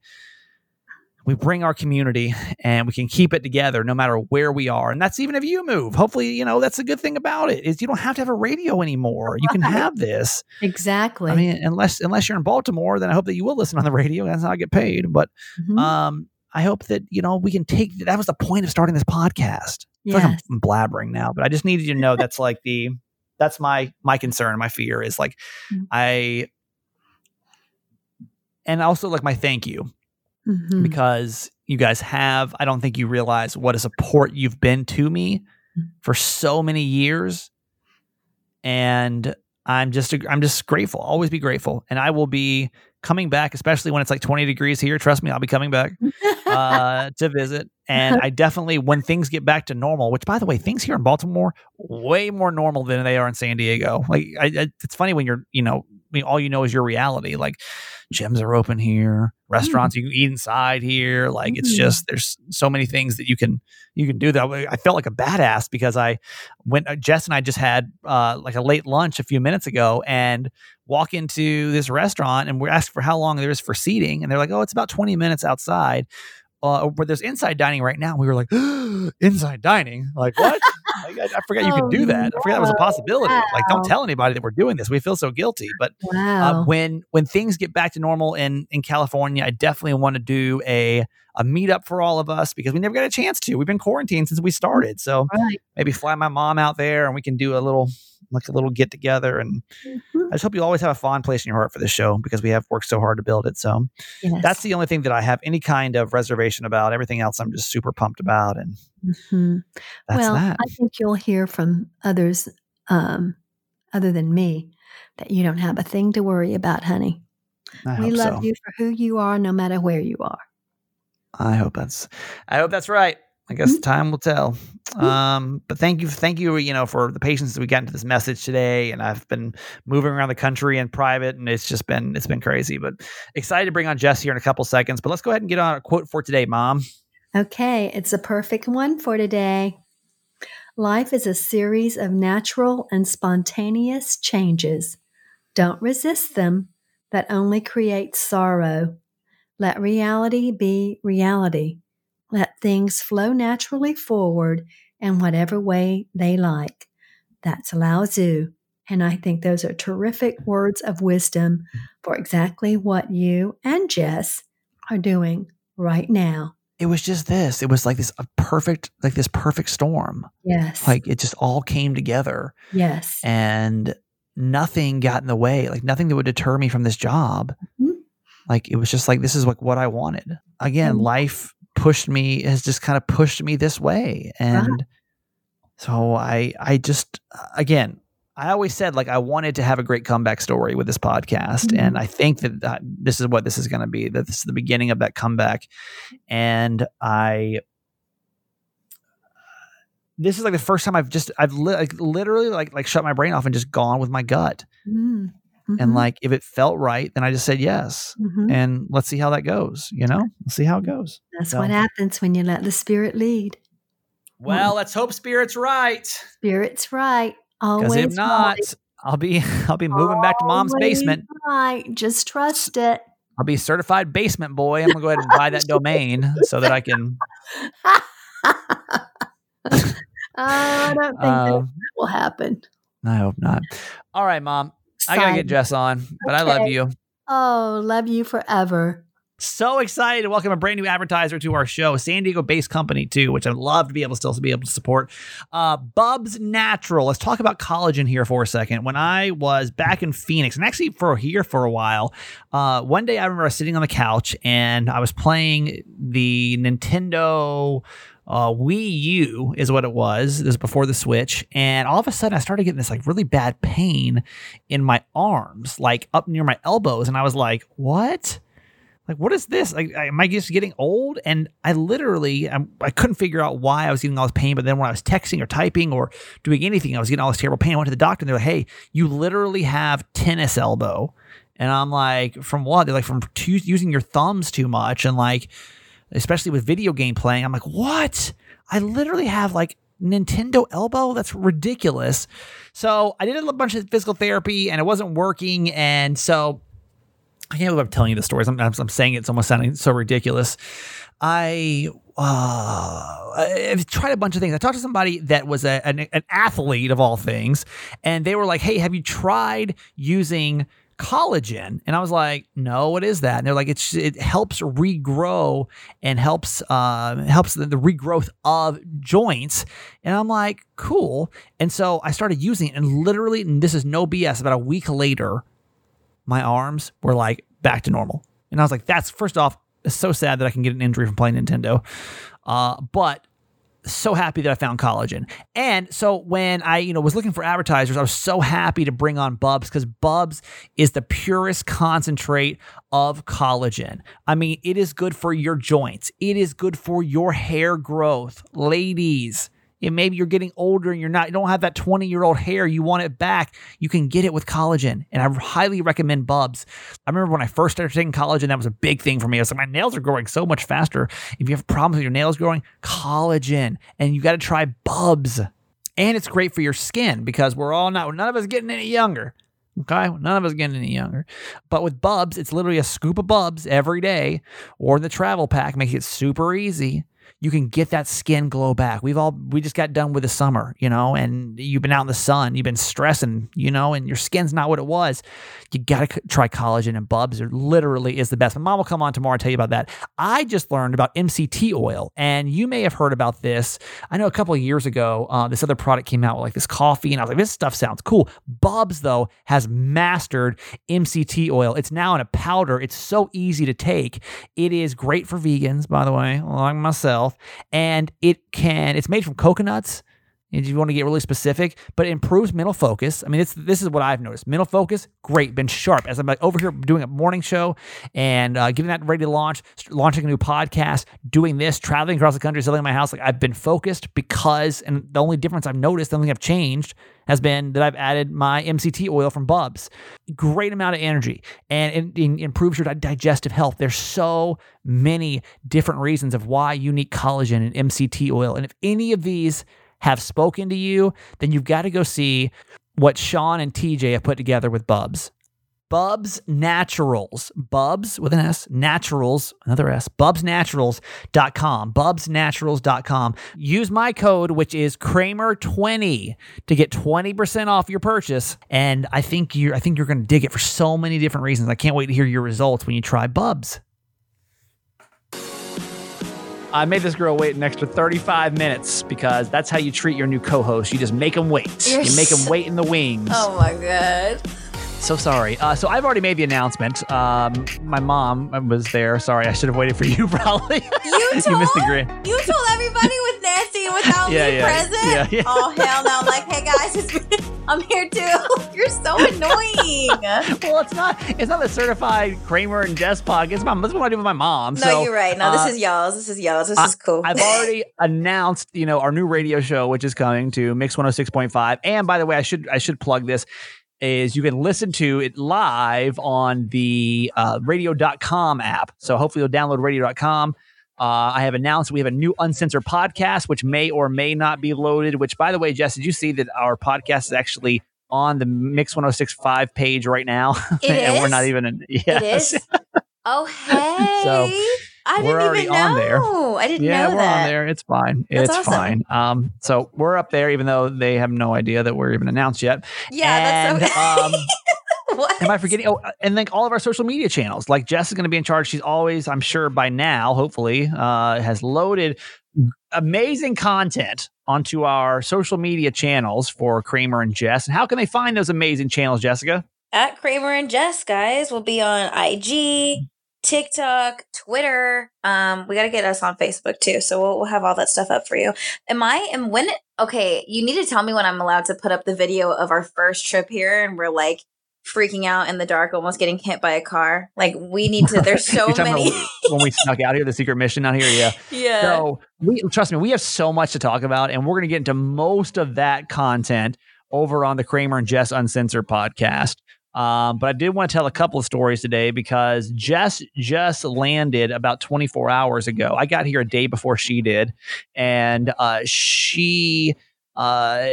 we bring our community and we can keep it together no matter where we are. And that's even if you move. Hopefully, you know, that's a good thing about it is you don't have to have a radio anymore. You can have this. Exactly. I mean, unless unless you're in Baltimore, then I hope that you will listen on the radio. That's how I get paid. But Mhm. um I hope that, you know, we can take that was the point of starting this podcast. Feel like yes. I'm blabbering now, but I just needed you to know that's like the that's my my concern, my fear is like Mm. I and also like my thank you Mhm. because you guys have I don't think you realize what a support you've been to me Mm. for so many years and I'm just I'm just grateful. Always be grateful, and I will be coming back, especially when it's like 20 degrees here. Trust me, I'll be coming back uh, to visit. And I definitely, when things get back to normal, which by the way, things here in Baltimore way more normal than they are in San Diego. Like I, I, it's funny when you're, you know, I mean, all you know is your reality. Like gyms are open here, restaurants mm. you can eat inside here. Like mm. it's just there's so many things that you can you can do that. I felt like a badass because I went. Uh, Jess and I just had uh, like a late lunch a few minutes ago, and walk into this restaurant and we're asked for how long there is for seating, and they're like, "Oh, it's about 20 minutes outside." Uh, but there's inside dining right now. We were like, inside dining? Like, what? I, I, forgot you could do that. I forgot that was a possibility. Wow. Like, don't tell anybody that we're doing this. We feel so guilty. But uh, wow. uh, when when things get back to normal in in California, I definitely want to do a a meetup for all of us because we never got a chance to. We've been quarantined since we started. So right. maybe fly my mom out there and we can do a little like a little get together. And mm-hmm. I just hope you always have a fond place in your heart for this show because we have worked so hard to build it. So yes. that's the only thing that I have any kind of reservation about. Everything else I'm just super pumped about. And mm-hmm. well, that. I think you'll hear from others um, other than me that you don't have a thing to worry about, honey. I we love so. you for who you are, no matter where you are. I hope that's I hope that's right. I guess mm-hmm. time will tell. Mm-hmm. Um, but thank you, thank you, you know, for the patience that we got into this message today. And I've been moving around the country in private, and it's just been it's been crazy. But excited to bring on Jess here in a couple seconds. But let's go ahead and get on a quote for today, Mom. Okay, it's a perfect one for today. Life is a series of natural and spontaneous changes. Don't resist them; that only creates sorrow. Let reality be reality. Let things flow naturally forward in whatever way they like. That's Lao Tzu. And I think those are terrific words of wisdom for exactly what you and Jess are doing right now. It was just this. It was like this a perfect, like this perfect storm. Yes. Like it just all came together. Yes. And nothing got in the way. Like nothing that would deter me from this job. Mm-hmm. Like it was just like this is like what I wanted. Again, mm-hmm. life pushed me has just kind of pushed me this way, and so I I just again I always said like I wanted to have a great comeback story with this podcast, mm-hmm. and I think that, that this is what this is going to be. That this is the beginning of that comeback, and I this is like the first time I've just I've li- like literally like like shut my brain off and just gone with my gut. Mm. Mm-hmm. And like, if it felt right, then I just said yes. Mm-hmm. And let's see how that goes. You know, let's see how it goes. That's so. what happens when you let the spirit lead. Well, mm. let's hope spirit's right. Spirit's right. Always. Because if not, right. I'll be I'll be moving Always back to mom's basement. Right. Just trust it. I'll be certified basement boy. I'm gonna go ahead and buy that domain so that I can. I don't think um, that will happen. I hope not. All right, mom. I gotta get Jess on, but okay. I love you. Oh, love you forever. So excited to welcome a brand new advertiser to our show, San Diego based company too, which I'd love to be able to still be able to support. Uh, Bubs Natural. Let's talk about collagen here for a second. When I was back in Phoenix, and actually for here for a while, uh, one day I remember I was sitting on the couch and I was playing the Nintendo uh, Wii U is what it was. This was before the Switch, and all of a sudden I started getting this like really bad pain in my arms, like up near my elbows, and I was like, "What? Like, what is this? Like, am I just getting old?" And I literally, I could not figure out why I was getting all this pain. But then when I was texting or typing or doing anything, I was getting all this terrible pain. I went to the doctor, and they're like, "Hey, you literally have tennis elbow." And I'm like, "From what?" They're like, "From using your thumbs too much," and like especially with video game playing. I'm like, what? I literally have like Nintendo elbow? That's ridiculous. So I did a bunch of physical therapy and it wasn't working. And so I can't believe I'm telling you the stories. I'm, I'm saying it's almost sounding so ridiculous. I uh, I've tried a bunch of things. I talked to somebody that was a, an, an athlete of all things, and they were like, "Hey, have you tried using?" Collagen. And i was like no what is that? And they're like it's it helps regrow and helps uh helps the, the regrowth of joints. And i'm like cool. And so i started using it and literally and this is no bs about a week later my arms were like back to normal. And i was like that's first off it's so sad that i can get an injury from playing nintendo. Uh but so happy that I found collagen. And so when I, you know, was looking for advertisers, I was so happy to bring on Bubs because Bubs is the purest concentrate of collagen. I mean, it is good for your joints. It is good for your hair growth. Ladies, and maybe you're getting older and you're not you don't have that 20 year old hair you want it back you can get it with collagen. And i highly recommend bubs. I remember when i first started taking collagen that was a big thing for me. I was like my nails are growing so much faster. If you have problems with your nails growing collagen. And you got to try bubs. And it's great for your skin because we're all not none of us getting any younger Okay, none of us getting any younger. But with Bubs, it's literally a scoop of Bubs every day, or the travel pack makes it super easy you can get that skin glow back. We've all we just got done with the summer, you know, and you've been out in the sun, you've been stressing, you know, and your skin's not what it was. You got to try collagen and bubs. It literally is the best. My mom will come on tomorrow and tell you about that. I just learned about MCT oil, and you may have heard about this. I know a couple of years ago, uh, this other product came out with like this coffee, and I was like, this stuff sounds cool. Bubs though has mastered MCT oil. It's now in a powder. It's so easy to take. It is great for vegans, by the way, like myself and it can it's made from coconuts if you want to get really specific, but it improves mental focus. I mean, it's this is what I've noticed. Mental focus, great, been sharp. As I'm like over here doing a morning show and uh, getting that ready to launch, launching a new podcast, doing this, traveling across the country, selling my house. Like I've been focused because, and the only difference I've noticed, the only thing I've changed has been that I've added my MCT oil from Bubs. Great amount of energy and it, it improves your digestive health. There's so many different reasons of why you need collagen and MCT oil. And if any of these have spoken to you, then you've got to go see what Sean and TJ have put together with Bubs. Bubs Naturals, Bubs with an S, Naturals, another S, bubsnaturals.com, bubsnaturals.com. Use my code, which is Kramer20 to get 20% off your purchase. And I think you're, I think you're going to dig it for so many different reasons. I can't wait to hear your results when you try Bubs. I made this girl wait an extra 35 minutes because that's how you treat your new co-host. You just make them wait. You're you make them wait in the wings. Oh my god. So sorry. Uh, so I've already made the announcement. Um, my mom was there. Sorry, I should have waited for you. Probably. You, told, you missed the grid. You told everybody with Nancy without yeah, me yeah, present. Yeah, yeah. Oh hell no! I'm like, hey guys, I'm here too. You're so annoying. well, it's not. It's not the certified Kramer and Jess podcast. It's my. This is what I do with my mom. No, so, you're right. No, uh, this is y'all's. This is y'all's. This I, is cool. I've already announced, you know, our new radio show, which is coming to Mix 106.5. And by the way, I should I should plug this is you can listen to it live on the uh, radio.com app. So hopefully you'll download radio.com. Uh, I have announced we have a new uncensored podcast, which may or may not be loaded. Which, by the way, Jess, did you see that our podcast is actually on the Mix 1065 page right now? And is? we're not even in. Yes. It is? Oh, hey. so I we're didn't already even know. on there. I didn't yeah, know we're that. on there. It's fine. That's it's awesome. fine. Um, so we're up there, even though they have no idea that we're even announced yet. Yeah, and, that's so. um, what? Am I forgetting? Oh, and like all of our social media channels. Like Jess is going to be in charge. She's always, I'm sure by now, hopefully, uh, has loaded amazing content onto our social media channels for Kramer and Jess. And how can they find those amazing channels, Jessica? At Kramer and Jess, guys, we'll be on IG, TikTok, Twitter. Um, we got to get us on Facebook too, so we'll, we'll have all that stuff up for you. Am I? And when? Okay, you need to tell me when I'm allowed to put up the video of our first trip here, and we're like freaking out in the dark, almost getting hit by a car. Like we need to. There's so many. when we snuck out here, the secret mission out here. Yeah. yeah. So we trust me, we have so much to talk about, and we're going to get into most of that content over on the Kramer and Jess Uncensored podcast. Um, but I did want to tell a couple of stories today because Jess just landed about 24 hours ago. I got here a day before she did, and uh, she. Uh,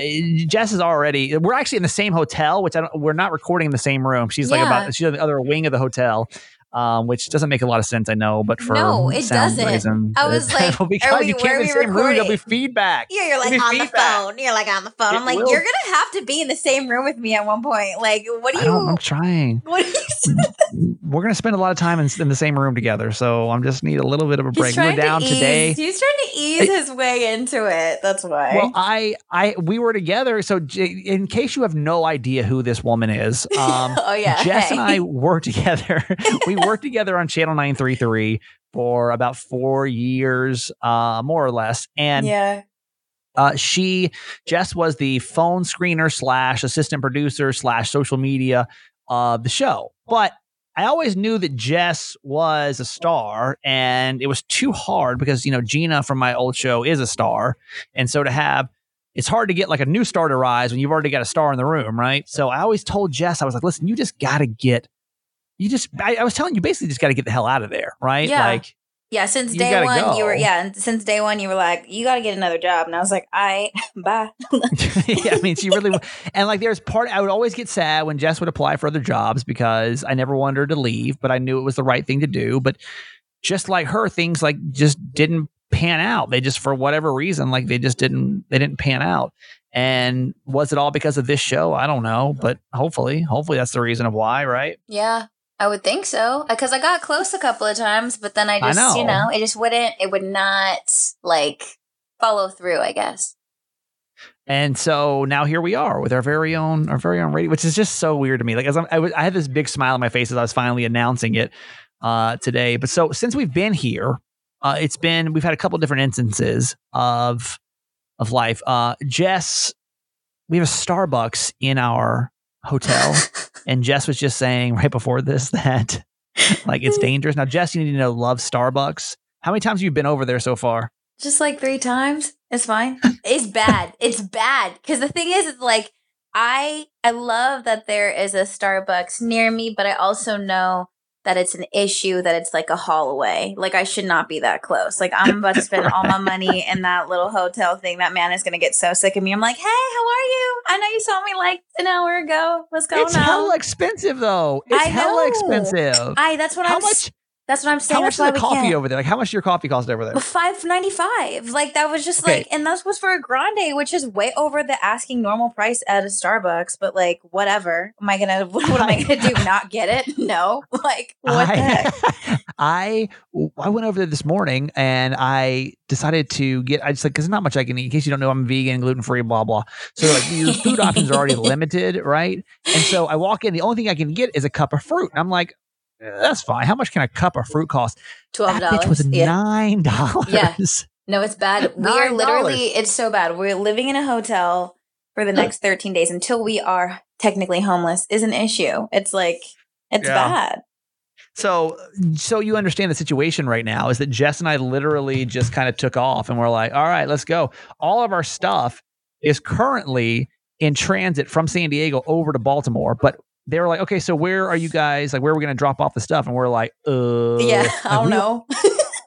Jess is already. We're actually in the same hotel, which I don't, we're not recording in the same room. She's like about. She's on the other wing of the hotel, um, which doesn't make a lot of sense. I know, but for No, it doesn't. reasons, I was like, well, are because we- you can't be in are the same room. There'll be feedback. Yeah, you're like on be the phone. You're like on the phone. It I'm like, will. you're gonna have to be in the same room with me at one point. Like, what do you? I'm trying. What do you? We're gonna spend a lot of time in, in the same room together, so I'm just need a little bit of a break. We're down to today. He's trying to ease his way into it. That's why. Well, I, I, we were together. So, in case you have no idea who this woman is, um, oh yeah, Jess hey. and I were together. we worked together on Channel Nine Three Three for about four years, uh, more or less. And yeah, Uh, she Jess was the phone screener slash assistant producer slash social media of the show, but I always knew that Jess was a star, and it was too hard because you know Gina from my old show is a star, and so to have it's hard to get like a new star to rise when you've already got a star in the room, right? So I always told Jess, I was like, listen, you just got to get, you just, I, I was telling you, basically just got to get the hell out of there, right? Yeah. Like, Yeah, since day one, you were yeah, and since day one, you were like, you got to get another job, and I was like, I bye. yeah, I mean, she really, and like, there's part, I would always get sad when Jess would apply for other jobs because I never wanted her to leave, but I knew it was the right thing to do. But just like her, things like just didn't pan out. They just, for whatever reason, like they just didn't, they didn't pan out. And was it all because of this show? I don't know, but hopefully, hopefully that's the reason of why, right? yeah, I would think so because I got close a couple of times, but then I I just you know. know it just wouldn't it would not like follow through. I guess. And so now here we are with our very own, our very own radio, which is just so weird to me. Like as I'm, I, was, I had this big smile on my face as I was finally announcing it uh, today. But so since we've been here, uh, it's been we've had a couple different instances of of life. Uh, Jess, we have a Starbucks in our hotel, and Jess was just saying right before this that like it's dangerous. Now, Jess, you need to know, love Starbucks. How many times have you been over there so far? Just like three times. It's fine. It's bad. it's bad. Because the thing is, it's like I I love that there is a Starbucks near me, but I also know that it's an issue that it's like a haul away. Like I should not be that close. Like I'm about to spend all my money in that little hotel thing. That man is gonna get so sick of me. I'm like, hey, how are you? I know you saw me like an hour ago. What's going it's on? It's hella expensive though. It's hella expensive. I that's what how I'm much? That's what I'm saying. How much is the coffee can't. over there? Like, how much does your coffee cost over there? Five ninety five. Like that was just Okay. like, and that was for a grande, which is way over the asking normal price at a Starbucks. But like, whatever. Am I gonna? What, am I gonna do? Not get it? No. Like what the heck? I, I went over there this morning and I decided to get. I just like because not much I can eat. In case you don't know, I'm vegan, gluten free, blah blah. So like your food options are already limited, right? And so I walk in. The only thing I can get is a cup of fruit, and I'm like, "Eh, that's fine. How much can a cup of fruit cost? Twelve was dollars. Yeah. nine dollars. Yeah. No, it's bad. We are literally. It's so bad. We're living in a hotel for the next thirteen days until we are technically homeless. Is an issue. It's like it's Yeah. bad. So, so you understand the situation right now is that Jess and I literally just kind of took off and we're like, all right, let's go. All of our stuff is currently in transit from San Diego over to Baltimore, but they were like, okay, so where are you guys? Like, where are we going to drop off the stuff? And we're like, uh, yeah, like, I don't we, know.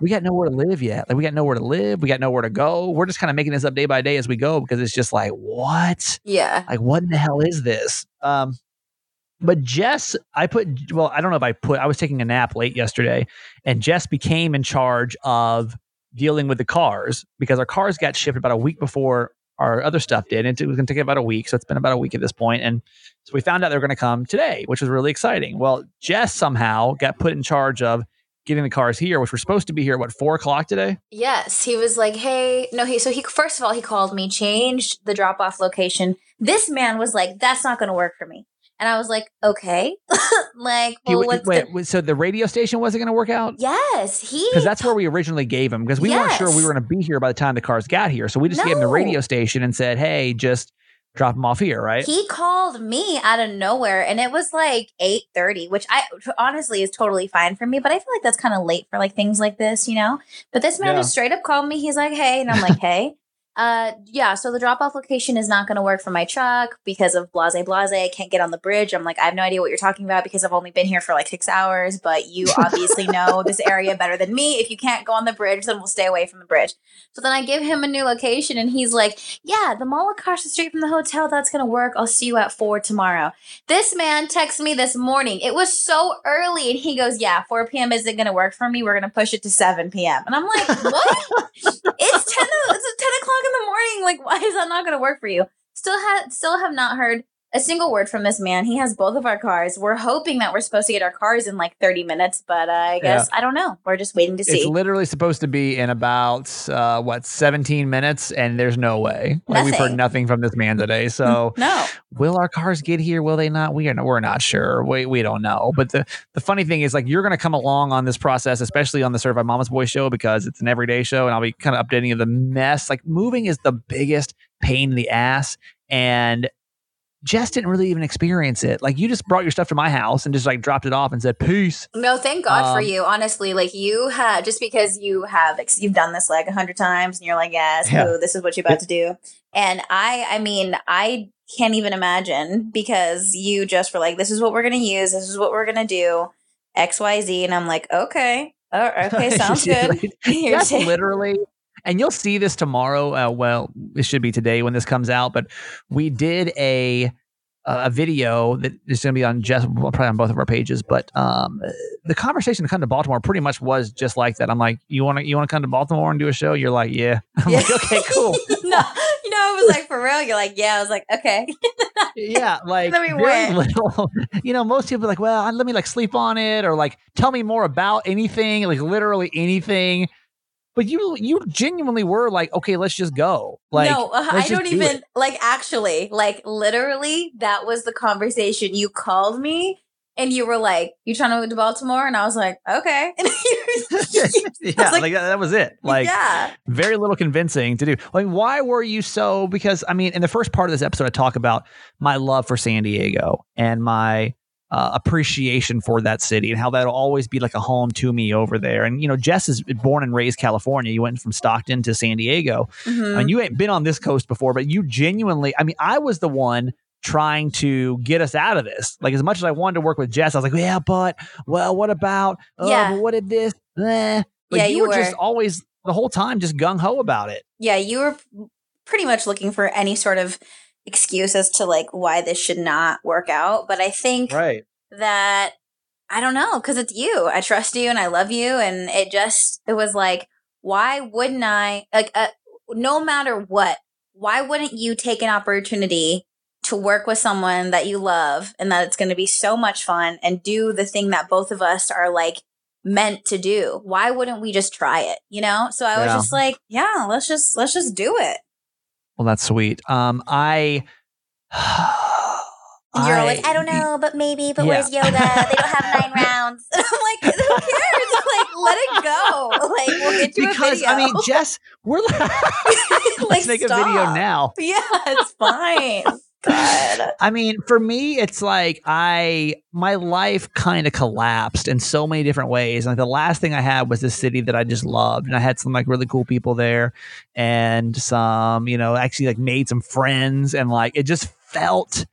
We got nowhere to live yet. Like, we got nowhere to live. We got nowhere to go. We're just kind of making this up day by day as we go because it's just like, what? yeah. like what in the hell is this um but jess i put well i don't know if i put i was taking a nap late yesterday and jess became in charge of dealing with the cars because our cars got shipped about a week before our other stuff did and it was going to take about a week so it's been about a week at this point. and so we found out they were going to come today which was really exciting well jess somehow got put in charge of getting the cars here which were supposed to be here what four o'clock today Yes, he was like, "Hey, no." He so he first of all he called me, changed the drop off location. This man was like, "That's not going to work for me," and I was like, "Okay." like, well, what's wait, so the radio station wasn't going to work out Yes, he because that's where we originally gave him because we weren't sure we were going to be here by the time the cars got here. So we just gave him the radio station and said, "Hey, just drop him off here." Right? he called me out of nowhere, and it was like eight thirty, which I honestly is totally fine for me. But I feel like that's kind of late for like things like this, you know. But this man Yeah. just straight up called me. He's like, "Hey," and I'm like, "Hey." Uh yeah, so the drop off location is not going to work for my truck because of blase blase. I can't get on the bridge. I'm like, I have no idea what you're talking about because I've only been here for like six hours. But you obviously know this area better than me. If you can't go on the bridge, then we'll stay away from the bridge. So then I give him a new location, and he's like, "Yeah, the mall across the street from the hotel. That's going to work. I'll see you at four tomorrow." This man texts me this morning. It was so early, and he goes, "Yeah, 4 p.m. isn't going to work for me. We're going to push it to 7 p.m." And I'm like, "What? it's 10. o- 10 o'clock in the morning. Like, why is that not going to work for you?" Still had, still have not heard a single word from this man. He has both of our cars. We're hoping that we're supposed to get our cars in like 30 minutes, but uh, I guess I don't know. We're just waiting to see. It's literally supposed to be in about uh, what 17 minutes, and there's no way. Like we've heard Nothing. nothing from this man today. So no. will our cars get here? Will they not? We are we're not sure. We we don't know. But the the funny thing is, like, you're going to come along on this process, especially on the Certified Mama's Boy show, because it's an everyday show, and I'll be kind of updating you the mess. Like, moving is the biggest pain in the ass, and Jess didn't really even experience it. Like, you just brought your stuff to my house and just like dropped it off and said peace. No, thank God for Um, you. Honestly, like you have just because you have ex- you've done this like a hundred times, and you're like, yes, Yeah. ooh, this is what you're about to do. And I, I mean, I can't even imagine because you just were like, this is what we're gonna use, this is what we're gonna do, X, Y, Z, and I'm like, okay, oh, okay, sounds good. Right? You're Yes, saying- literally. And you'll see this tomorrow. Uh, well, it should be today when this comes out. But we did a a video that is going to be on just well, probably on both of our pages. But um, the conversation to come to Baltimore pretty much was just like that. I'm like, you want to you want to come to Baltimore and do a show? You're like, yeah. I'm Yeah. like, okay, cool. no, you know, I was like, for real. You're like, yeah. I was like, okay. yeah, like Then we very little. You know, most people are like, well, let me like sleep on it, or like tell me more about anything, like literally anything. But you, you genuinely were like, okay, let's just go. Like, no, uh, I don't do even it. like actually like literally that was the conversation. You called me and you were like, "You trying to move to Baltimore?" And I was like, "Okay." Yeah, like- like, that, that was it. Like, yeah, very little convincing to do. Like, why were you so? Because I mean, in the first part of this episode, I talk about my love for San Diego and my uh, appreciation for that city and how that'll always be like a home to me over there. And you know, Jess is born and raised California. You went from Stockton to San Diego, Mhm. and you ain't been on this coast before, but you genuinely. I mean, I was the one trying to get us out of this. Like as much as I wanted to work with Jess, I was like, yeah, but well, what about? Oh, Yeah. what did this? Eh. Like, Yeah, you, you were, just always the whole time just gung ho about it. yeah. You were pretty much looking for any sort of excuse as to like why this should not work out. But I think Right. that I don't know because it's you. I trust you and I love you, and it just it was like, why wouldn't I like uh, no matter what? Why wouldn't you take an opportunity to work with someone that you love and that it's going to be so much fun and do the thing that both of us are like meant to do? Why wouldn't we just try it? You know? So I was just like, yeah, let's just let's just do it. Well, that's sweet. Um, I. And you're like, I don't know, but maybe, but Yeah. where's yoga? They don't have nine rounds. And I'm like, who cares? like, let it go. Like, we'll get you a Because video. I mean, Jess, we're like, let's Like, make a video now. yeah, it's fine. God. I mean, for me, it's like I my life kind of collapsed in so many different ways. Like the last thing I had was this city that I just loved, and I had some like really cool people there, and some you know actually like made some friends, and like it just felt.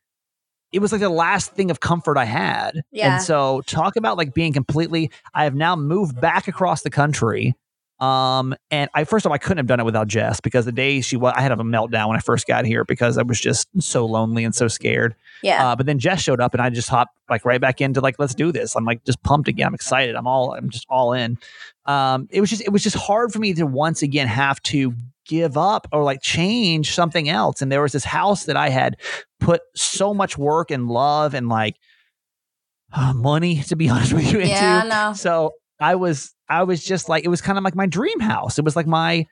It was like the last thing of comfort I had. Yeah. And so talk about like being completely I have now moved back across the country. Um and I first of all I couldn't have done it without Jess because the day she was I had a meltdown when I first got here because I was just so lonely and so scared. Yeah. Uh, but then Jess showed up and I just hopped like right back into like let's do this. I'm like just pumped again. I'm excited. I'm all I'm just all in. Um, it was just it was just hard for me to once again have to give up or like change something else. And there was this house that I had put so much work and love and like uh, money to be honest with you into. yeah, no. So I was I was just like it was kind of like my dream house. It was like my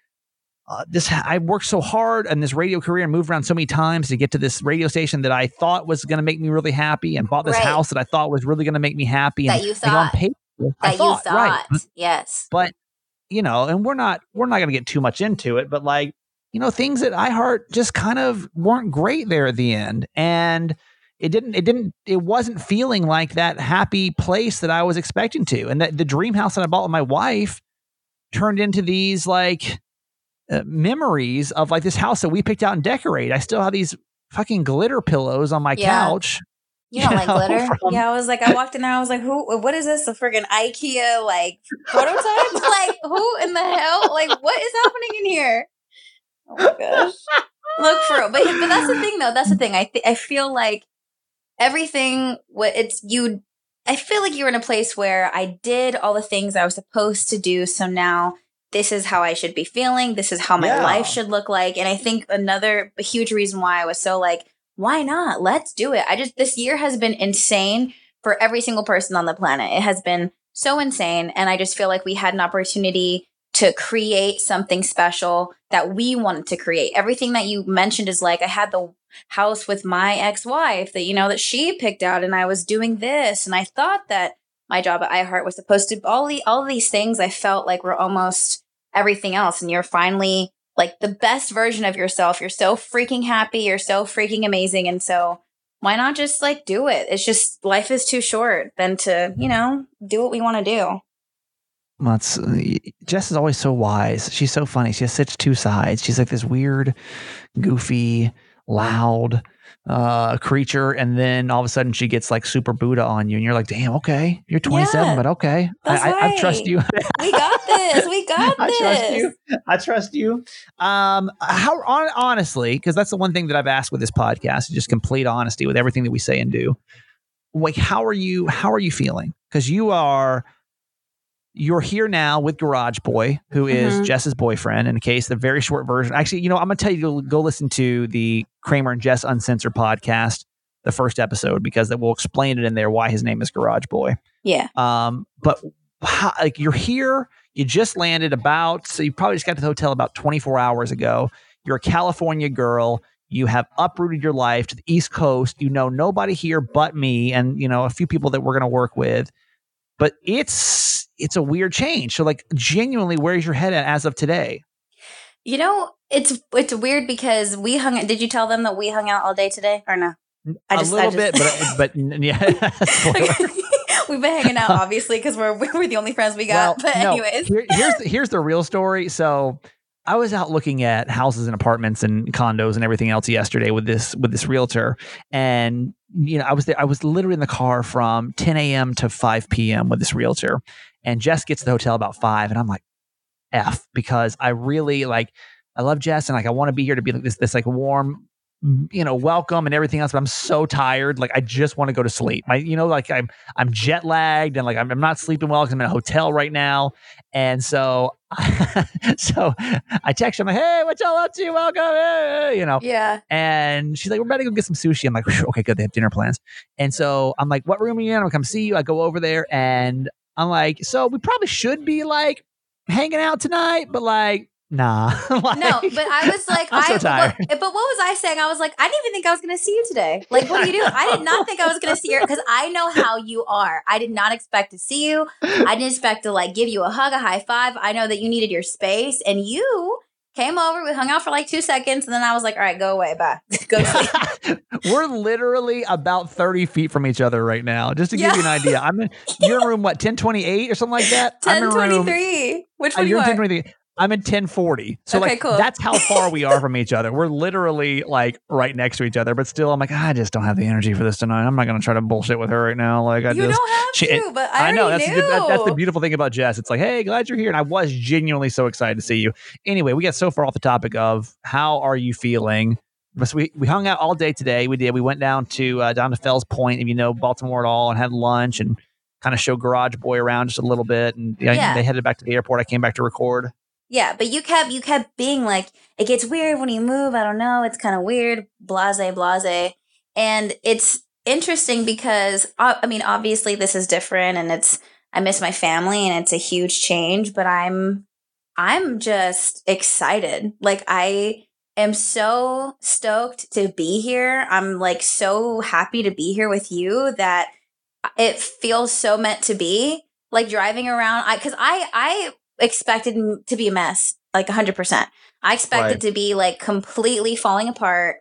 uh, this I worked so hard in this radio career and moved around so many times to get to this radio station that I thought was going to make me really happy and bought this Right. house that I thought was really going to make me happy That and you on thought. paper, I That thought, you thought. right. Yes. but you know, and we're not we're not going to get too much into it, but like you know, things at iHeart just kind of weren't great there at the end, and it didn't it didn't it wasn't feeling like that happy place that I was expecting to, and that the dream house that I bought with my wife turned into these like uh, memories of like this house that we picked out and decorate. I still have these fucking glitter pillows on my Yeah. couch. You don't you like know, glitter? from- yeah, I was like, I walked in there, I was like, who, what is this? A friggin' IKEA, like, prototype? like, who in the hell? Like, what is happening in here? Oh my gosh. Look for it. But, but that's the thing, though. That's the thing. I, th- I feel like everything, what it's, you, I feel like you're in a place where I did all the things I was supposed to do. So now this is how I should be feeling. This is how my Yeah. life should look like. And I think another huge reason why I was so like, why not? Let's do it. I just, this year has been insane for every single person on the planet. It has been so insane. And I just feel like we had an opportunity to create something special that we wanted to create. Everything that you mentioned is like, I had the house with my ex wife that, you know, that she picked out, and I was doing this. And I thought that my job at iHeart was supposed to, all, the, all these things I felt like were almost everything else. And you're finally like the best version of yourself. You're so freaking happy. You're so freaking amazing. And so why not just like do it? It's just life is too short than to, you know, do what we want to do. Well, it's, uh, Jess is always so wise. She's so funny. She has such two sides. She's like this weird, goofy, loud, uh, creature, and then all of a sudden she gets like super Buddha on you, and you're like, "Damn, okay, you're 27, Yeah, but okay, I, that's I, I trust you. We got this. We got I this. trust you. I trust you. Um, how hon- honestly, because that's the one thing that I've asked with this podcast, just complete honesty with everything that we say and do. Like, how are you? How are you feeling? Because you are. You're here now with Garage Boy, who is Mhm. Jess's boyfriend. In case the very short version, actually, you know, I'm gonna tell you to go listen to the Kramer and Jess Uncensored podcast, the first episode, because that will explain it in there why his name is Garage Boy. Yeah. Um, but how, like you're here, you just landed about, so you probably just got to the hotel about 24 hours ago. You're a California girl. You have uprooted your life to the East Coast. You know nobody here but me, and you know a few people that we're going to work with. But it's it's a weird change. So like genuinely, where's your head at as of today? You know, it's it's weird because we hung. Did you tell them that we hung out all day today or no? I just- a little just- bit, but uh, but yeah. We've been hanging out obviously because we're we're the only friends we got. but no, anyways, here- here's here's the real story. So I was out looking at houses and apartments and condos and everything else yesterday with this with this realtor, and you know I was there. I was literally in the car from 10 a.m. to 5 p.m. with this realtor, and Jess gets to the hotel about five, and I'm like, f because I really like. I love Jess and like I want to be here to be like this this like warm you know welcome and everything else but i'm so tired like i just want to go to sleep my you know like i'm i'm jet lagged and like i'm, I'm not sleeping well because i'm in a hotel right now and so so i text her i'm like hey what y'all up to welcome Hey," you know yeah. and she's like, we're about to go get some sushi. I'm like, okay, good. They have dinner plans. And so I'm like, what room are you in? I'm gonna come see you. I go over there and I'm like, so we probably should be like hanging out tonight, but like, nah. Like, No, but I was like, I'm so I. tired. What, but what was I saying? I was like, I didn't even think I was going to see you today. Like, what are you doing? I did not think I was going to see you because I know how you are. I did not expect to see you. I didn't expect to like give you a hug, a high five. I know that you needed your space, and you came over. We hung out for like two seconds, and then I was like, all right, go away, bye, go sleep. we're literally about 30 feet from each other right now. Just to give you an idea. I'm in you're in room what, 1028 or something like that? I'm Ten in twenty room- three. Which Uh, one you you're in are? 1023. I'm in 1040. So Okay, like cool. that's how far we are from each other. We're literally like right next to each other, but still I'm like, I just don't have the energy for this tonight. I'm not gonna try to bullshit with her right now. Like I You just don't have she- to, but I, I know that's good, that- that's the beautiful thing about Jess. It's like, hey, glad you're here, and I was genuinely so excited to see you. Anyway, we got so far off the topic of how are you feeling. But we we hung out all day today. We did. We went down to uh, down to Fells Point, if you know Baltimore at all, and had lunch and kind of showed Garage Boy around just a little bit. And Yeah. they headed back to the airport. I came back to record. Yeah, but you kept you kept being like, it gets weird when you move. I don't know. It's kind of weird. Blase, blase. And it's interesting because uh, I mean, obviously this is different, and it's I miss my family, and it's a huge change. But I'm I'm just excited. Like I am so stoked to be here. I'm like so happy to be here with you that it feels so meant to be. Like driving around, I because I I expected to be a mess, like 100%. I expected Right. to be like completely falling apart,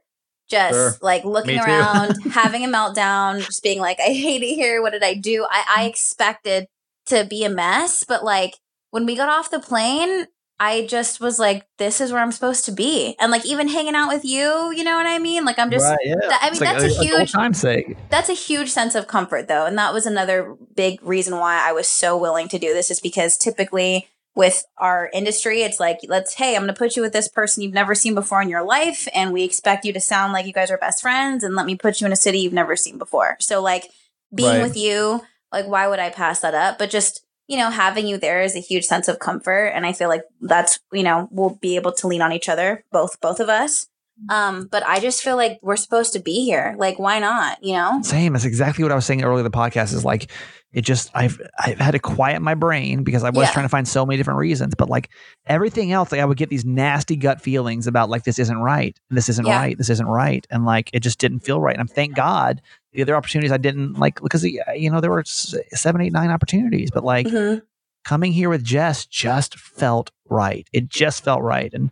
just Sure. like looking Me around, having a meltdown, just being like, I hate it here. What did I do? I, I expected to be a mess, but like when we got off the plane, I just was like, this is where I'm supposed to be. And like even hanging out with you, you know what I mean? Like I'm just, yeah. that- I mean, like, that's uh, a like old huge time's sake. that's a huge sense of comfort though and that was another big reason why i was so willing to do this is because typically with our industry it's like let's hey i'm going to put you with this person you've never seen before in your life and we expect you to sound like you guys are best friends and let me put you in a city you've never seen before. So like being Right. with you like why would i pass that up? But just you know having you there is a huge sense of comfort and i feel like that's you know we'll be able to lean on each other both both of us Um, but I just feel like we're supposed to be here. Like, why not? You know? Same. That's exactly what I was saying earlier in the podcast. Is like it just I've I've had to quiet my brain because I was Yeah. trying to find so many different reasons. But like everything else, like I would get these nasty gut feelings about like this isn't right, this isn't Yeah. right, this isn't right, and like it just didn't feel right. And I'm thank God the other opportunities I didn't like because you know there were seven, eight, nine opportunities, but like Mhm. coming here with Jess just felt right. It just felt right. And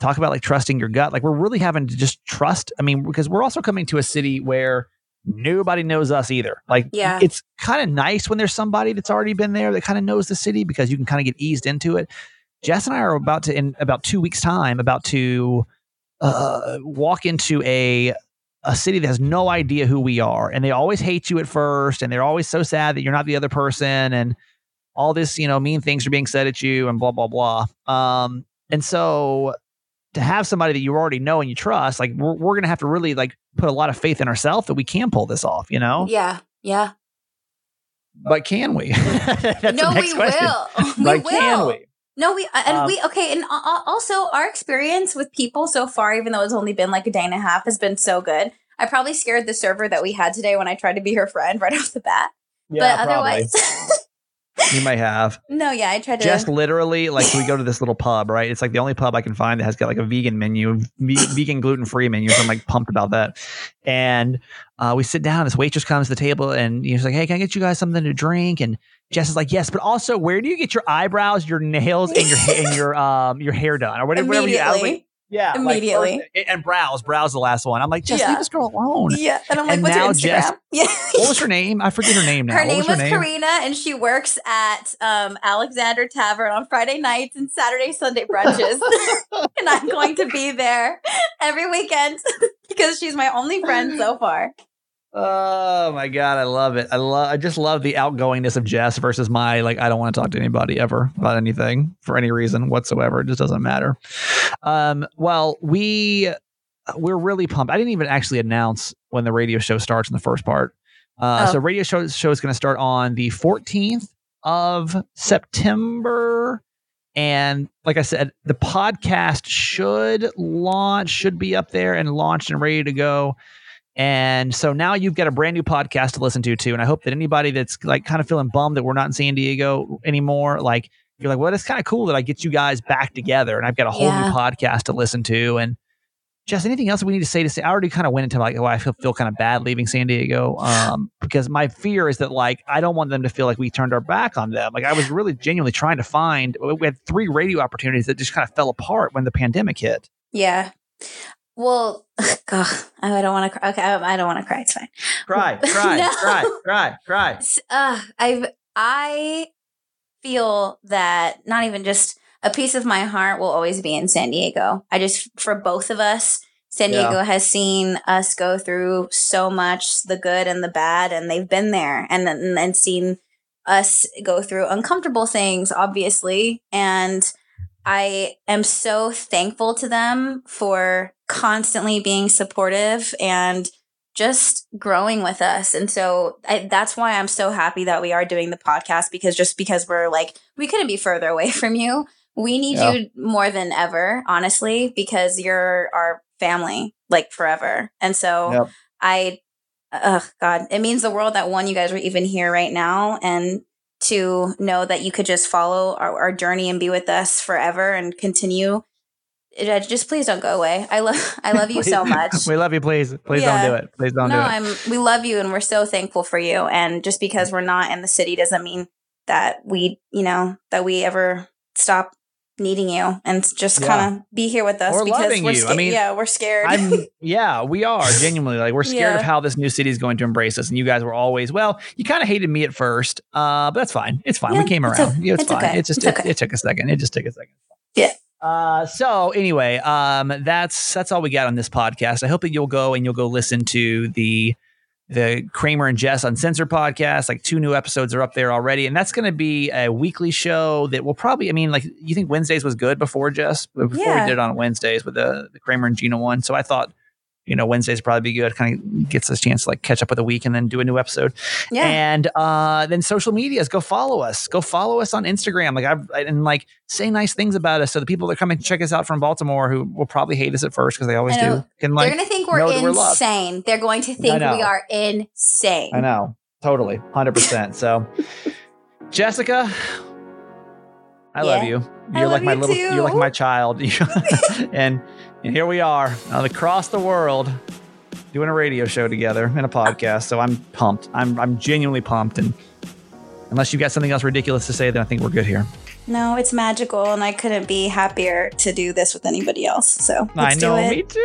talk about like trusting your gut. Like we're really having to just trust. I mean, because we're also coming to a city where nobody knows us either. Like Yeah. it's kind of nice when there's somebody that's already been there that kind of knows the city because you can kind of get eased into it. Jess and I are about to in about two weeks time about to uh, walk into a a city that has no idea who we are and they always hate you at first and they're always so sad that you're not the other person and all this you know mean things are being said at you and blah blah blah um and so to have somebody that you already know and you trust like we're, we're gonna have to really like put a lot of faith in ourselves that we can pull this off you know Yeah. Yeah. but can we no, we question. will. we like will. can we No, we uh, and Um, we okay, and uh, uh, also our experience with people so far, even though it's only been like a day and a half, has been so good. I probably scared the server that we had today when I tried to be her friend right off the bat. yeah but otherwise, you might have. No, yeah, I tried to. just literally like we go to this little pub right? It's like the only pub i can find that has got like a vegan menu vegan gluten-free menu so i'm like pumped about that. And uh, we sit down this waitress comes to the table and she's like hey can i get you guys something to drink? And jess is like yes but also where do you get your eyebrows your nails and your and your um your hair done? Or whatever, whatever you I like, immediately. yeah like, Immediately. first- and brows, brows the last one i'm like just Yeah. leave this girl alone yeah, and I'm like, And what's now Instagram? Jess- yeah. what was her name i forget her name now Her name was, name? Karina, and she works at um, Alexander Tavern on Friday nights and Saturday Sunday brunches. and I'm going to be there every weekend because she's my only friend so far. Oh my god, I love it. I love. I just love the outgoingness of Jess versus my like. I don't want to talk to anybody ever about anything for any reason whatsoever. It just doesn't matter. Um. Well, we we're really pumped. I didn't even actually announce when the radio show starts in the first part. Uh, Oh. So radio show show is going to start on the 14th of September. And like I said, the podcast should launch, should be up there and launched and ready to go. And so now you've got a brand new podcast to listen to too. And I hope that anybody that's like kind of feeling bummed that we're not in San Diego anymore, like you're like, well, it's kind of cool that I get you guys back together and I've got a whole Yeah. new podcast to listen to. And just anything else we need to say to say, I already kind of went into like, oh, I feel, feel kind of bad leaving San Diego. Um, because my fear is that like, I don't want them to feel like we turned our back on them. Like I was really genuinely trying to find, we had three radio opportunities that just kind of fell apart when the pandemic hit. Yeah. Well, God, I don't want to cry. Okay, I, I don't want to cry. It's fine. Cry, cry, No. cry, cry, cry. Uh, I've I feel that not even just a piece of my heart will always be in San Diego. I just for both of us, San Yeah. Diego has seen us go through so much, the good and the bad, and they've been there and and, and seen us go through uncomfortable things, obviously, and. I am so thankful to them for constantly being supportive and just growing with us. And so I, that's why I'm so happy that we are doing the podcast because just because we're like, we couldn't be further away from you. We need Yeah. you more than ever, honestly, because you're our family, like forever. And so Yep. I, oh God, it means the world that one, you guys are even here right now. And to know that you could just follow our, our journey and be with us forever and continue. Just please don't go away. I love, I love you so much. We love you. Please, please Yeah. don't do it. Please don't no, do it. I'm. We love you, and we're so thankful for you. And just because we're not in the city doesn't mean that we, you know, that we ever stop needing you and just Yeah. kind of be here with us Or because loving we're you. I scared. mean, yeah, we're scared. I'm yeah, we are genuinely like we're scared Yeah. of how this new city is going to embrace us. And you guys were always well. You kind of hated me at first, uh, but that's fine. It's fine. Yeah, we came it's around. o- Yeah, it's, it's fine. okay. It just It's it, okay. it took a second. It just took a second. Yeah. Uh, so anyway, um, that's that's all we got on this podcast. I hope that you'll go and you'll go listen to the the Kramer and Jess Uncensored podcast. Like two new episodes are up there already, and that's going to be a weekly show that will probably. I mean, like you think Wednesdays was good before Jess before Yeah. we did it on Wednesdays with the the Kramer and Gina one. So I thought you know, Wednesdays probably be good. Kind of gets us a chance to like catch up with a week and then do a new episode. Yeah. And uh, then social medias, go follow us. Go follow us on Instagram. Like I've and like say nice things about us. So the people that come and check us out from Baltimore, who will probably hate us at first because they always do, can like They're going to think we're that we're insane. They're going to think we are insane. I know. Totally. 100%. So, Jessica, I love you. You're like my you little you're like my child. and and here we are across the world doing a radio show together and a podcast. So I'm pumped. I'm I'm genuinely pumped and unless you've got something else ridiculous to say, then I think we're good here. No, it's magical, and I couldn't be happier to do this with anybody else. So let's I know, do it. me too.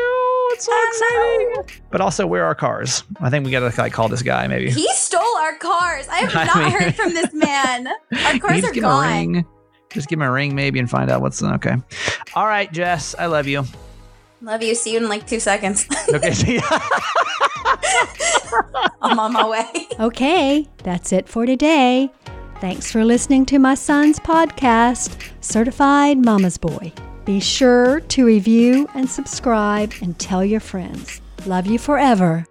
It's so I exciting. But also, where are our cars? I think we got to like call this guy maybe. He stole our cars. I have I not mean- heard from this man. Our cars are give him a gone. ring. Just give him a ring maybe and find out what's okay. All right, Jess, I love you. Love you. See you in like two seconds. Okay, see ya. I'm on my way. Okay, that's it for today. Thanks for listening to my son's podcast, Certified Mama's Boy. Be sure to review and subscribe and tell your friends. Love you forever.